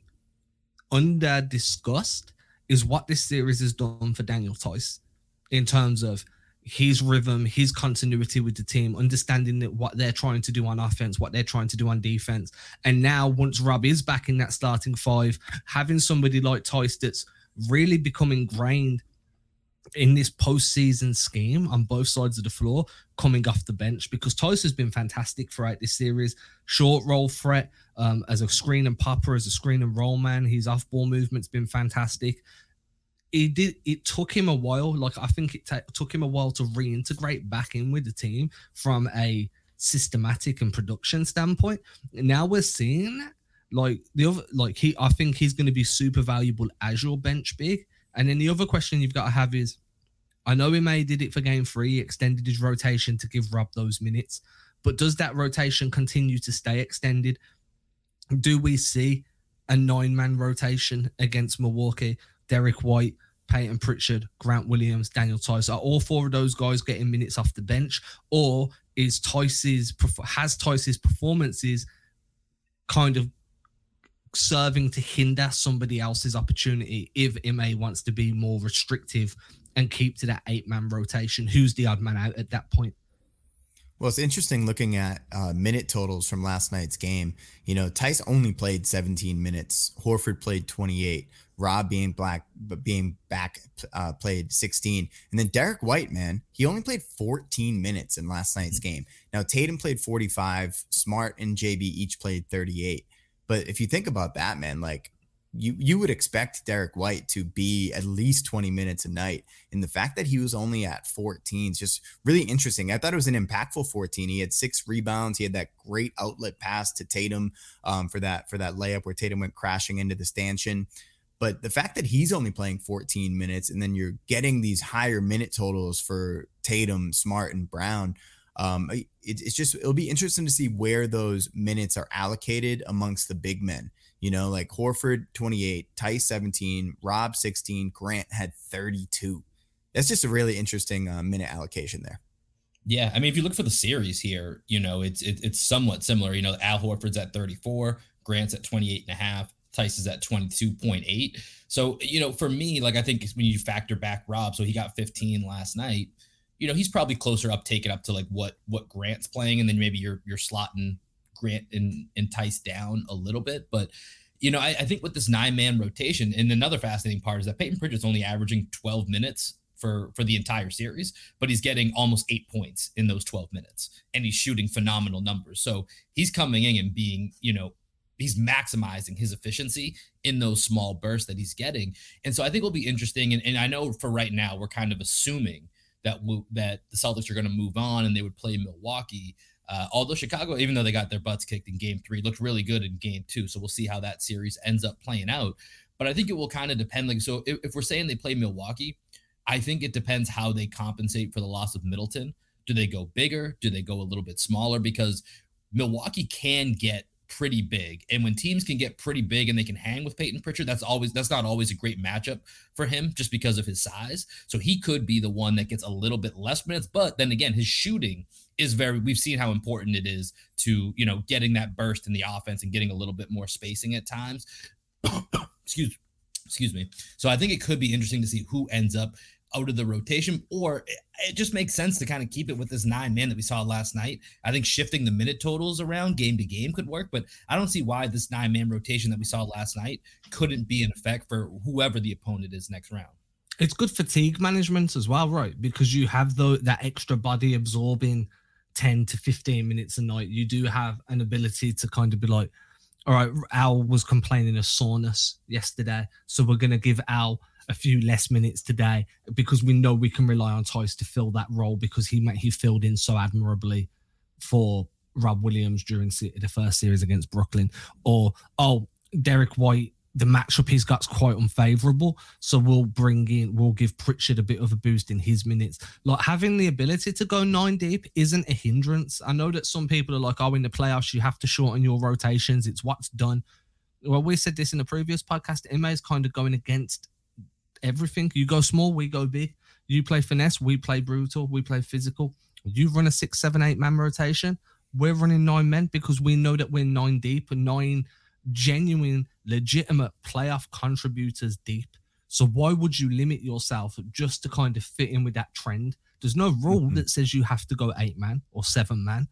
under discussed is what this series has done for Daniel Theis in terms of his rhythm, his continuity with the team, understanding that what they're trying to do on offense, what they're trying to do on defense. And now, once Rob is back in that starting five, having somebody like Theis that's really become ingrained in this postseason scheme on both sides of the floor coming off the bench because Theis has been fantastic throughout this series. Short roll threat um, as a screen and popper, as a screen and roll man. His off ball movement's been fantastic it did it took him a while like i think it took him a while to reintegrate back in with the team from a systematic and production standpoint. Now we're seeing like the other like he i think he's going to be super valuable as your bench big. And then the other question you've got to have is i know Ime did it for game three extended his rotation to give rob those minutes but does that rotation continue to stay extended? Do we see a nine man rotation against milwaukee Derrick White, Payton Pritchard, Grant Williams, Daniel Theis. Are all four of those guys getting minutes off the bench, or is Theis's has Theis's performances kind of serving to hinder somebody else's opportunity if Ime wants to be more restrictive and keep to that eight man rotation? Who's the odd man out at that point? Well, it's interesting looking at uh, minute totals from last night's game. You know, Theis only played 17 minutes. Horford played 28. Rob being black, but being back uh, played 16. And then Derrick White, man, he only played 14 minutes in last night's mm-hmm. game. Now Tatum played 45. Smart and JB each played 38. But if you think about that, man, like you you would expect Derrick White to be at least 20 minutes a night. And the fact that he was only at 14 is just really interesting. I thought it was an impactful 14. He had six rebounds. He had that great outlet pass to Tatum um, for that for that layup where Tatum went crashing into the stanchion. But the fact that he's only playing 14 minutes and then you're getting these higher minute totals for Tatum, Smart, and Brown, um, it, it's just it'll be interesting to see where those minutes are allocated amongst the big men. You know, like Horford 28, Theis 17, Rob 16, Grant had 32. That's just a really interesting uh, minute allocation there. Yeah, I mean, if you look for the series here, you know, it's it, it's somewhat similar. You know, Al Horford's at 34, Grant's at 28 and a half, Is at 22.8. So, you know, for me, like I think when you factor back Rob, so he got 15 last night, you know, he's probably closer up, taking up to like what what Grant's playing, and then maybe you're you're slotting Grant and entice down a little bit. But you know, I, I think with this nine man rotation, and another fascinating part is that Payton Pritchard's only averaging 12 minutes for for the entire series, but he's getting almost eight points in those 12 minutes, and he's shooting phenomenal numbers. So he's coming in and being, you know, he's maximizing his efficiency in those small bursts that he's getting. And so I think it'll be interesting. And, and I know for right now we're kind of assuming that that the Celtics are going to move on and they would play Milwaukee. Uh, although Chicago, even though they got their butts kicked in Game Three, looked really good in Game Two. So we'll see how that series ends up playing out. But I think it will kind of depend. Like, so if, if we're saying they play Milwaukee, I think it depends how they compensate for the loss of Middleton. Do they go bigger? Do they go a little bit smaller? Because Milwaukee can get pretty big. And when teams can get pretty big and they can hang with Payton Pritchard, that's always that's not always a great matchup for him just because of his size. So he could be the one that gets a little bit less minutes, but then again, his shooting is very we've seen how important it is to, you know, getting that burst in the offense and getting a little bit more spacing at times. excuse excuse me. So I think it could be interesting to see who ends up out of the rotation, or it just makes sense to kind of keep it with this nine man that we saw last night. I think shifting the minute totals around game to game could work, but I don't see why this nine man rotation that we saw last night couldn't be in effect for whoever the opponent is next round. It's good fatigue management as well, right? Because you have the, that extra body absorbing 10 to 15 minutes a night. You do have an ability to kind of be like, all right, Al was complaining of soreness yesterday. So we're going to give Al a few less minutes today because we know we can rely on Theis to fill that role because he he filled in so admirably for Rob Williams during the first series against Brooklyn. Or oh, Derrick White, the matchup he's got's quite unfavorable, so we'll bring in we'll give Pritchard a bit of a boost in his minutes. Like having the ability to go nine deep isn't a hindrance. I know that some people are like, oh, in the playoffs you have to shorten your rotations. It's what's done. Well, we said this in the previous podcast. Ime is kind of going against everything. You go small, we go big. You play finesse, we play brutal, we play physical. You run a six, seven, eight man rotation. We're running nine men because we know that we're nine deep and nine genuine, legitimate playoff contributors deep. So why would you limit yourself just to kind of fit in with that trend? There's no rule mm-hmm. that says you have to go eight man or seven man.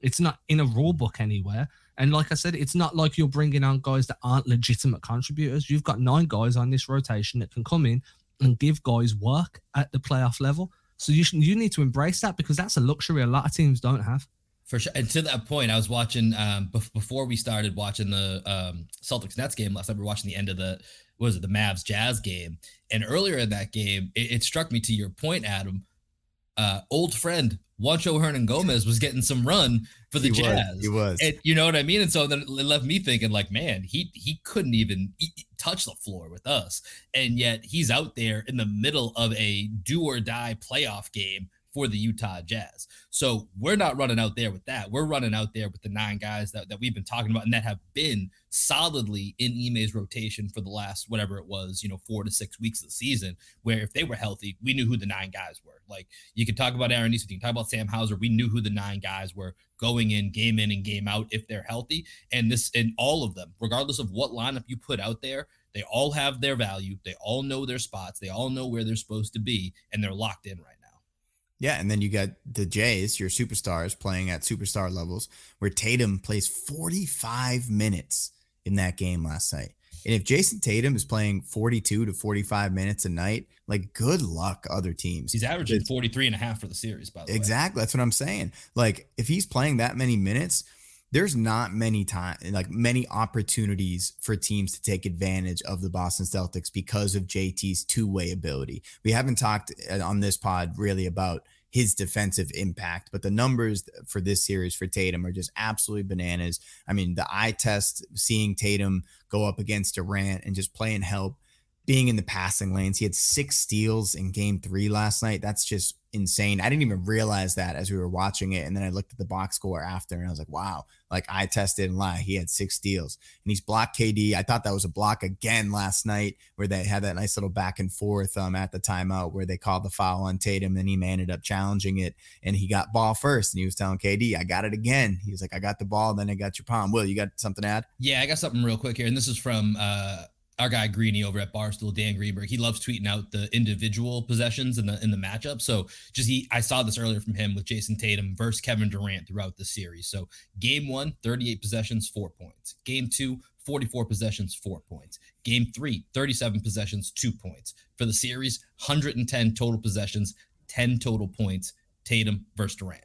It's not in a rule book anywhere. And like I said, it's not like you're bringing on guys that aren't legitimate contributors. You've got nine guys on this rotation that can come in and give guys work at the playoff level. So you should, you need to embrace that because that's a luxury a lot of teams don't have. For sure. And to that point, I was watching um, before we started watching the um, Celtics Nets game last night. We were watching the end of the was it the Mavs Jazz game, and earlier in that game, it, it struck me to your point, Adam. Uh, old friend Juancho Hernangomez was getting some run for the he Jazz. Was, he was. And you know what I mean? And so then it left me thinking, like, man, he he couldn't even touch the floor with us. And yet he's out there in the middle of a do or die playoff game for the Utah Jazz. So we're not running out there with that. We're running out there with the nine guys that, that we've been talking about and that have been solidly in Ime's rotation for the last whatever it was, you know, four to six weeks of the season, where if they were healthy, we knew who the nine guys were. Like you could talk about Aaron Nesmith, you can talk about Sam Hauser. We knew who the nine guys were going in game in and game out if they're healthy. And this and all of them, regardless of what lineup you put out there, they all have their value. They all know their spots. They all know where they're supposed to be, and they're locked in right. Yeah, and then you got the Jays, your superstars, playing at superstar levels, where Tatum plays 45 minutes in that game last night. And if Jayson Tatum is playing 42 to 45 minutes a night, like good luck other teams. He's averaging 43 and a half for the series, by the exactly, way. Exactly. That's what I'm saying. Like if he's playing that many minutes, there's not many time like many opportunities for teams to take advantage of the Boston Celtics because of JT's two-way ability. We haven't talked uh, on this pod really about his defensive impact, but the numbers for this series for Tatum are just absolutely bananas. I mean, the eye test seeing Tatum go up against Durant and just playing help being in the passing lanes. He had six steals in game three last night. That's just insane. I didn't even realize that as we were watching it. And then I looked at the box score after and I was like, wow, like I tested and lie. He had six steals and he's blocked KD. I thought that was a block again last night where they had that nice little back and forth um, at the timeout where they called the foul on Tatum and he ended up challenging it and he got ball first and he was telling KD, I got it again. He was like, I got the ball, then I got your palm. Will, you got something to add? Yeah, I got something real quick here. And this is from, uh, our guy Greeny over at Barstool, Dan Greenberg, he loves tweeting out the individual possessions in the in the matchup. So just he I saw this earlier from him with Jayson Tatum versus Kevin Durant throughout the series. So game one, 38 possessions, four points. Game two, 44 possessions, four points. Game three, 37 possessions, two points. For the series, 110 total possessions, 10 total points. Tatum versus Durant.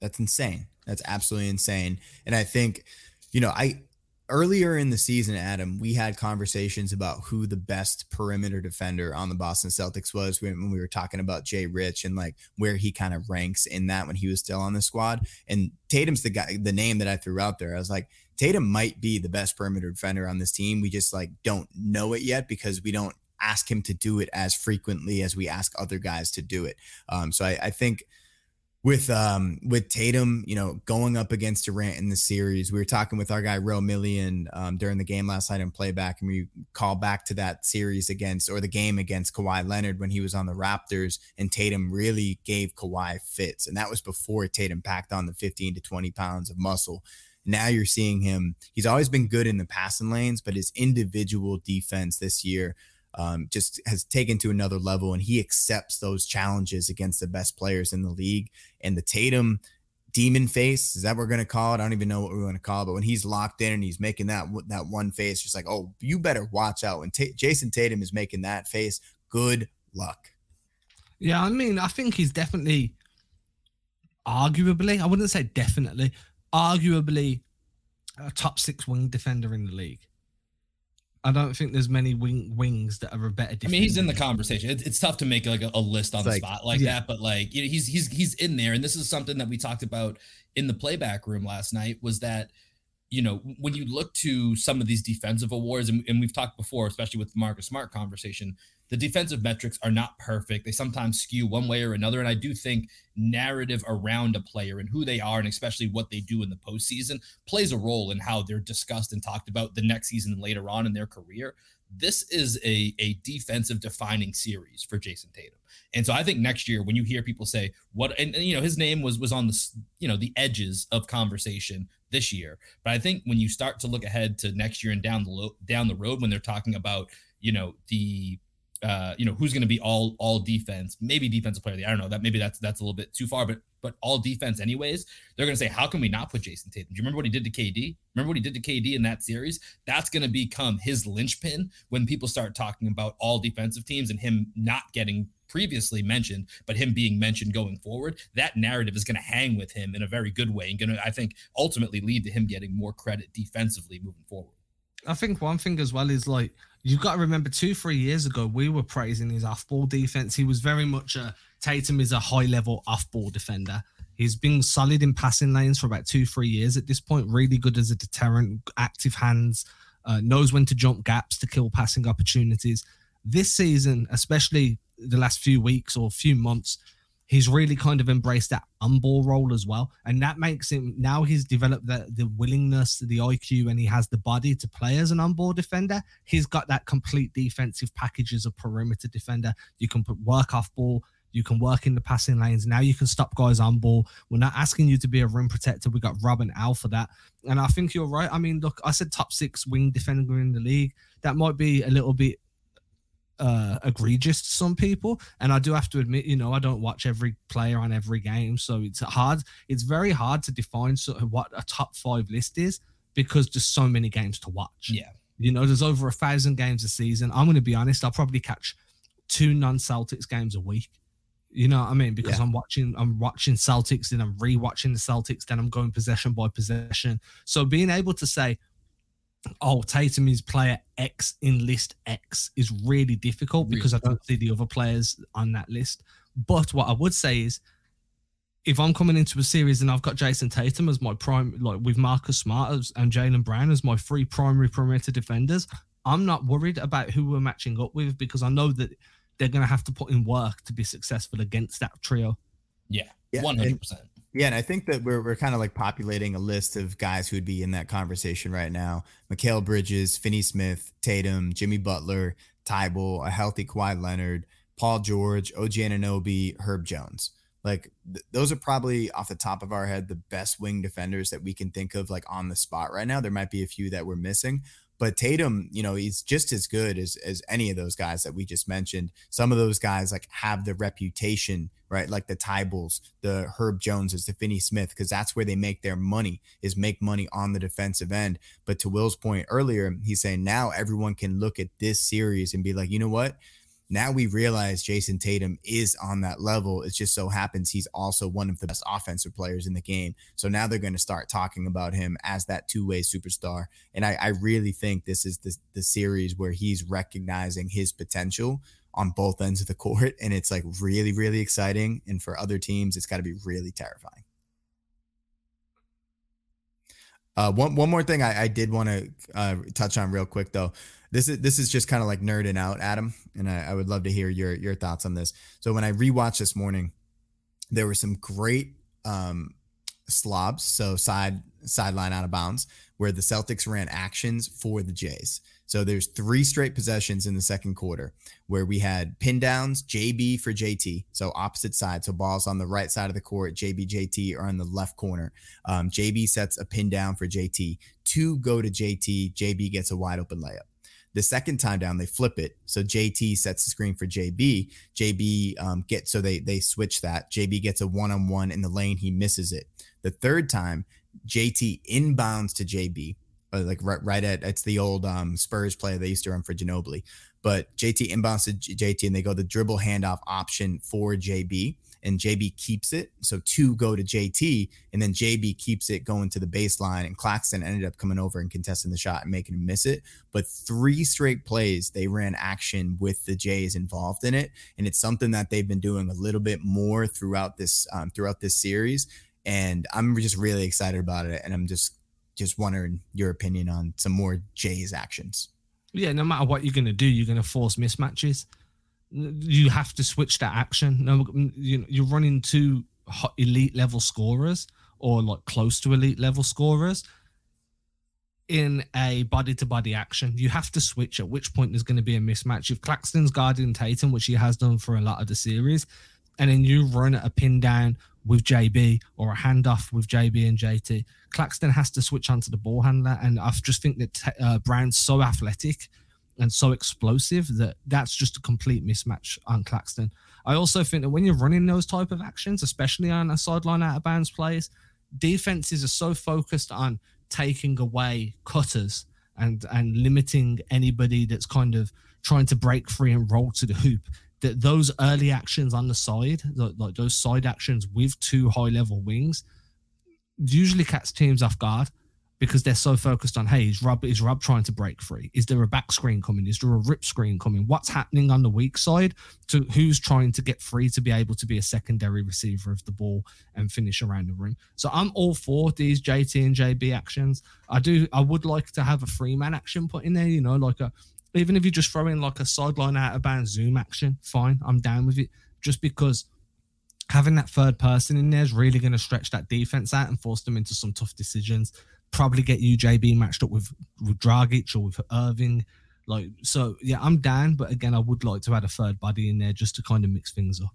That's insane. That's absolutely insane. And I think, you know, I earlier in the season, Adam, we had conversations about who the best perimeter defender on the Boston Celtics was when, we were talking about Jay Rich and like where he kind of ranks in that when he was still on the squad. And Tatum's the guy, the name that I threw out there. I was like, Tatum might be the best perimeter defender on this team. We just like don't know it yet because we don't ask him to do it as frequently as we ask other guys to do it. Um, so I, I think with um with Tatum, you know, going up against Durant in the series. We were talking with our guy Real Million um, during the game last night in playback, and we call back to that series against or the game against Kawhi Leonard when he was on the Raptors, and Tatum really gave Kawhi fits, and that was before Tatum packed on the 15 to 20 pounds of muscle. Now you're seeing him. He's always been good in the passing lanes, but his individual defense this year um, just has taken to another level and he accepts those challenges against the best players in the league. And the Tatum demon face is that we're gonna call it? I don't even know what we're gonna call it, but when he's locked in and he's making that that one face, just like, oh, you better watch out. When T- Jayson Tatum is making that face, good luck. Yeah, I mean, I think he's definitely, arguably, I wouldn't say definitely, arguably a top six wing defender in the league. I don't think there's many wing, wings that are a better. Defender. I mean, he's in the conversation. It's, it's tough to make like a, a list on it's the like, spot like yeah. that, but like you know, he's he's he's in there, and this is something that we talked about in the playback room last night. Was that you know, when you look to some of these defensive awards, and, and, we've talked before, especially with the Marcus Smart conversation, the defensive metrics are not perfect. They sometimes skew one way or another. And I do think narrative around a player and who they are, and especially what they do in the postseason, plays a role in how they're discussed and talked about the next season and later on in their career. This is a, a defensive defining series for Jayson Tatum. And so I think next year when you hear people say what and, and, you know his name was was on the you know the edges of conversation this year, but I think when you start to look ahead to next year and down the lo- down the road when they're talking about you know the uh, you know who's going to be all all defense, maybe defensive player. of the year. I don't know that maybe that's that's a little bit too far, but but all defense anyways. They're going to say, how can we not put Jayson Tatum? Do you remember what he did to KD? Remember what he did to KD in that series? That's going to become his linchpin when people start talking about all defensive teams and him not getting previously mentioned, but him being mentioned going forward, that narrative is going to hang with him in a very good way and going to, I think, ultimately lead to him getting more credit defensively moving forward. I think one thing as well is like you've got to remember two, three years ago, we were praising his off ball defense. He was very much a Tatum is a high level off ball defender. He's been solid in passing lanes for about two, three years at this point. Really good as a deterrent, active hands, uh, knows when to jump gaps to kill passing opportunities. This season, especially the last few weeks or few months, he's really kind of embraced that unball role as well. And that makes him now he's developed the, the willingness, the IQ, and he has the body to play as an unball defender. He's got that complete defensive package as a perimeter defender. You can put work off ball. You can work in the passing lanes. Now you can stop guys on ball. We're not asking you to be a rim protector. We got Rob and Al for that. And I think you're right. I mean, look, I said top six wing defender in the league. That might be a little bit uh, egregious to some people. And I do have to admit, you know, I don't watch every player on every game, so it's hard. It's very hard to define sort of what a top five list is because there's so many games to watch. Yeah, you know, there's over a thousand games a season. I'm going to be honest. I'll probably catch two non-Celtics games a week. You know what I mean? Because yeah. I'm watching, I'm watching Celtics, then I'm rewatching the Celtics, then I'm going possession by possession. So being able to say, oh, Tatum is player X in list X is really difficult because I don't see the other players on that list. But what I would say is, if I'm coming into a series and I've got Jayson Tatum as my prime, like with Marcus Smart as, and Jaylen Brown as my three primary perimeter defenders, I'm not worried about who we're matching up with because I know that they're going to have to put in work to be successful against that trio. Yeah, one hundred percent. Yeah, and I think that we're we're kind of like populating a list of guys who would be in that conversation right now. Mikal Bridges, Finney Smith, Tatum, Jimmy Butler, Thybulle, a healthy Kawhi Leonard, Paul George, OG Anunoby, Herb Jones. Like th- those are probably off the top of our head the best wing defenders that we can think of like on the spot right now. There might be a few that we're missing, but Tatum, you know, he's just as good as as any of those guys that we just mentioned. Some of those guys like have the reputation, right? Like the Thybulles, the Herb Joneses, the Finney Smith, because that's where they make their money is make money on the defensive end. But to Will's point earlier, he's saying now everyone can look at this series and be like, you know what? Now we realize Jayson Tatum is on that level. It just so happens he's also one of the best offensive players in the game. So now they're going to start talking about him as that two way superstar. And I, I, really think this is the, the series where he's recognizing his potential on both ends of the court. And it's like really, really exciting. And for other teams, it's got to be really terrifying. Uh, one one more thing I, I did want to uh, touch on real quick though. This is this is just kind of like nerding out, Adam, and I, I would love to hear your your thoughts on this. So when I rewatched this morning, there were some great um, slobs, so side sideline out of bounds, where the Celtics ran actions for the Jays. So there's three straight possessions in the second quarter where we had pin downs, JB for JT, so opposite side. So balls on the right side of the court, JB, JT are on the left corner. Um, JB sets a pin down for JT. Two go to JT. JB gets a wide open layup. The second time down, they flip it. So JT sets the screen for JB. JB um, gets so they they switch that. JB gets a one on one in the lane. He misses it. The third time, JT inbounds to JB uh, like right, right at it's the old um, Spurs play they used to run for Ginobili. But JT inbounds to JT and they go the dribble handoff option for JB and JB keeps it. So two go to JT and then JB keeps it going to the baseline and Claxton ended up coming over and contesting the shot and making him miss it. But three straight plays they ran action with the Jays involved in it, and it's something that they've been doing a little bit more throughout this um, throughout this series. And I'm just really excited about it, and I'm just just wondering your opinion on some more Jay's actions. Yeah, no matter what you're going to do, you're going to force mismatches. You have to switch that action. You're running two elite level scorers or like close to elite level scorers in a body to body action. You have to switch at which point there's going to be a mismatch. If Claxton's guarding Tatum, which he has done for a lot of the series, and then you run a pin down with JB or a handoff with JB and JT. Claxton has to switch onto the ball handler, and I just think that uh, Brown's so athletic and so explosive that that's just a complete mismatch on Claxton. I also think that when you're running those type of actions, especially on a sideline out of bounds plays, defenses are so focused on taking away cutters and and limiting anybody that's kind of trying to break free and roll to the hoop that those early actions on the side, like those side actions with two high level wings, usually catch teams off guard because they're so focused on, hey, is rub is rub trying to break free? Is there a back screen coming? Is there a rip screen coming? What's happening on the weak side? To who's trying to get free to be able to be a secondary receiver of the ball and finish around the rim? So I'm all for these JT and JB actions. I do. I would like to have a free man action put in there. You know, like a even if you just throw in like a sideline out of bounds zoom action, fine, I'm down with it. Just because having that third person in there is really going to stretch that defense out and force them into some tough decisions. Probably get UJB matched up with with Dragic or with Irving. Like so, yeah, I'm down, but again, I would like to add a third body in there just to kind of mix things up.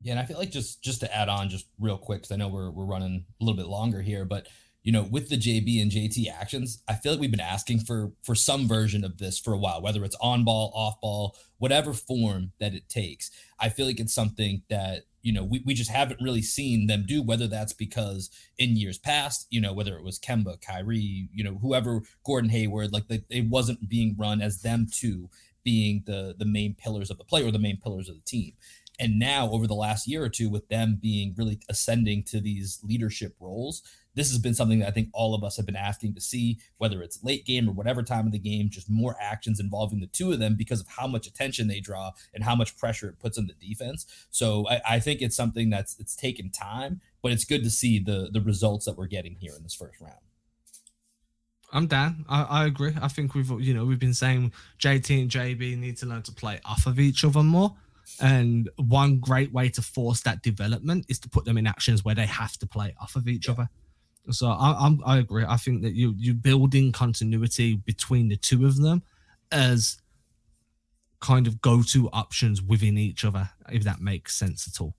Yeah, and I feel like just just to add on, just real quick, because I know we're we're running a little bit longer here, but you know, with the JB and JT actions, I feel like we've been asking for for some version of this for a while, whether it's on ball, off ball, whatever form that it takes. I feel like it's something that you know we, we just haven't really seen them do whether that's because in years past you know whether it was kemba kyrie you know whoever gordon hayward like the, it wasn't being run as them two being the the main pillars of the play or the main pillars of the team and now over the last year or two with them being really ascending to these leadership roles this has been something that I think all of us have been asking to see, whether it's late game or whatever time of the game, just more actions involving the two of them because of how much attention they draw and how much pressure it puts on the defense. So I, I think it's something that's it's taken time, but it's good to see the the results that we're getting here in this first round. I'm down. I, I agree. I think we've you know we've been saying JT and JB need to learn to play off of each other more. And one great way to force that development is to put them in actions where they have to play off of each yeah. other. So I, I'm, I agree. I think that you you building continuity between the two of them as kind of go to options within each other, if that makes sense at all.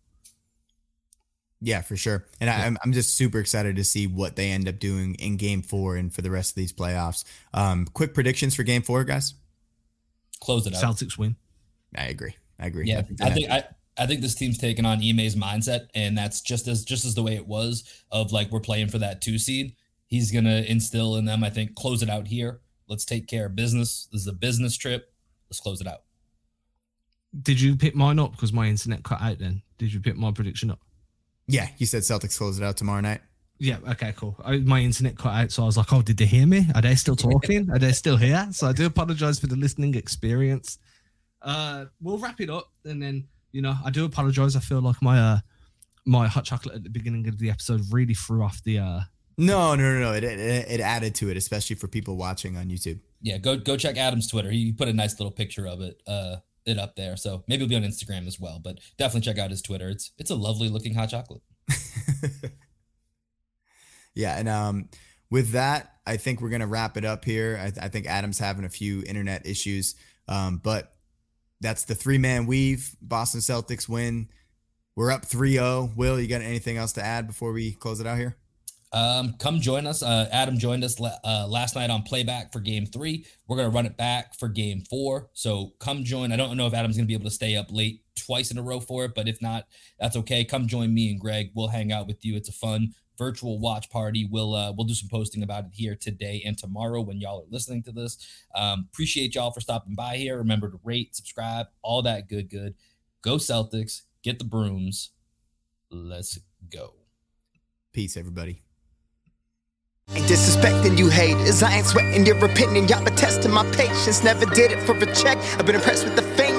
Yeah, for sure. And yeah. I, am I'm just super excited to see what they end up doing in game four and for the rest of these playoffs. Um, quick predictions for game four, guys. Close it out. Celtics win. I agree. I agree. Yeah, I think I, I think this team's taken on Ime's mindset, and that's just as just as the way it was of like we're playing for that two seed. He's gonna instill in them. I think close it out here. Let's take care of business. This is a business trip. Let's close it out. Did you pick mine up because my internet cut out? Then did you pick my prediction up? Yeah, you said Celtics close it out tomorrow night. Yeah. Okay. Cool. I, my internet cut out, so I was like, "Oh, did they hear me? Are they still talking? Are they still here?" So I do apologize for the listening experience. Uh, we'll wrap it up, and then you know, I do apologize. I feel like my uh my hot chocolate at the beginning of the episode really threw off the uh no, no, no, no. It, it, it added to it, especially for people watching on YouTube. Yeah, go go check Adam's Twitter. He put a nice little picture of it, uh, it up there. So maybe it'll be on Instagram as well. But definitely check out his Twitter. It's it's a lovely looking hot chocolate. yeah, and um, with that, I think we're gonna wrap it up here. I, I think Adam's having a few internet issues, um, but that's the three man weave. Boston Celtics win. We're up 3 0. Will, you got anything else to add before we close it out here? Um, come join us. Uh, Adam joined us uh, last night on playback for game three. We're going to run it back for game four. So come join. I don't know if Adam's going to be able to stay up late twice in a row for it, but if not, that's okay. Come join me and Greg. We'll hang out with you. It's a fun virtual watch party. We'll uh, we'll do some posting about it here today and tomorrow when y'all are listening to this. Um, appreciate y'all for stopping by here. Remember to rate, subscribe, all that good, good. Go Celtics, get the brooms. Let's go. Peace, everybody. Ain't disrespecting you haters. I ain't sweating your opinion. Y'all been testing my patience. Never did it for a check. I've been impressed with the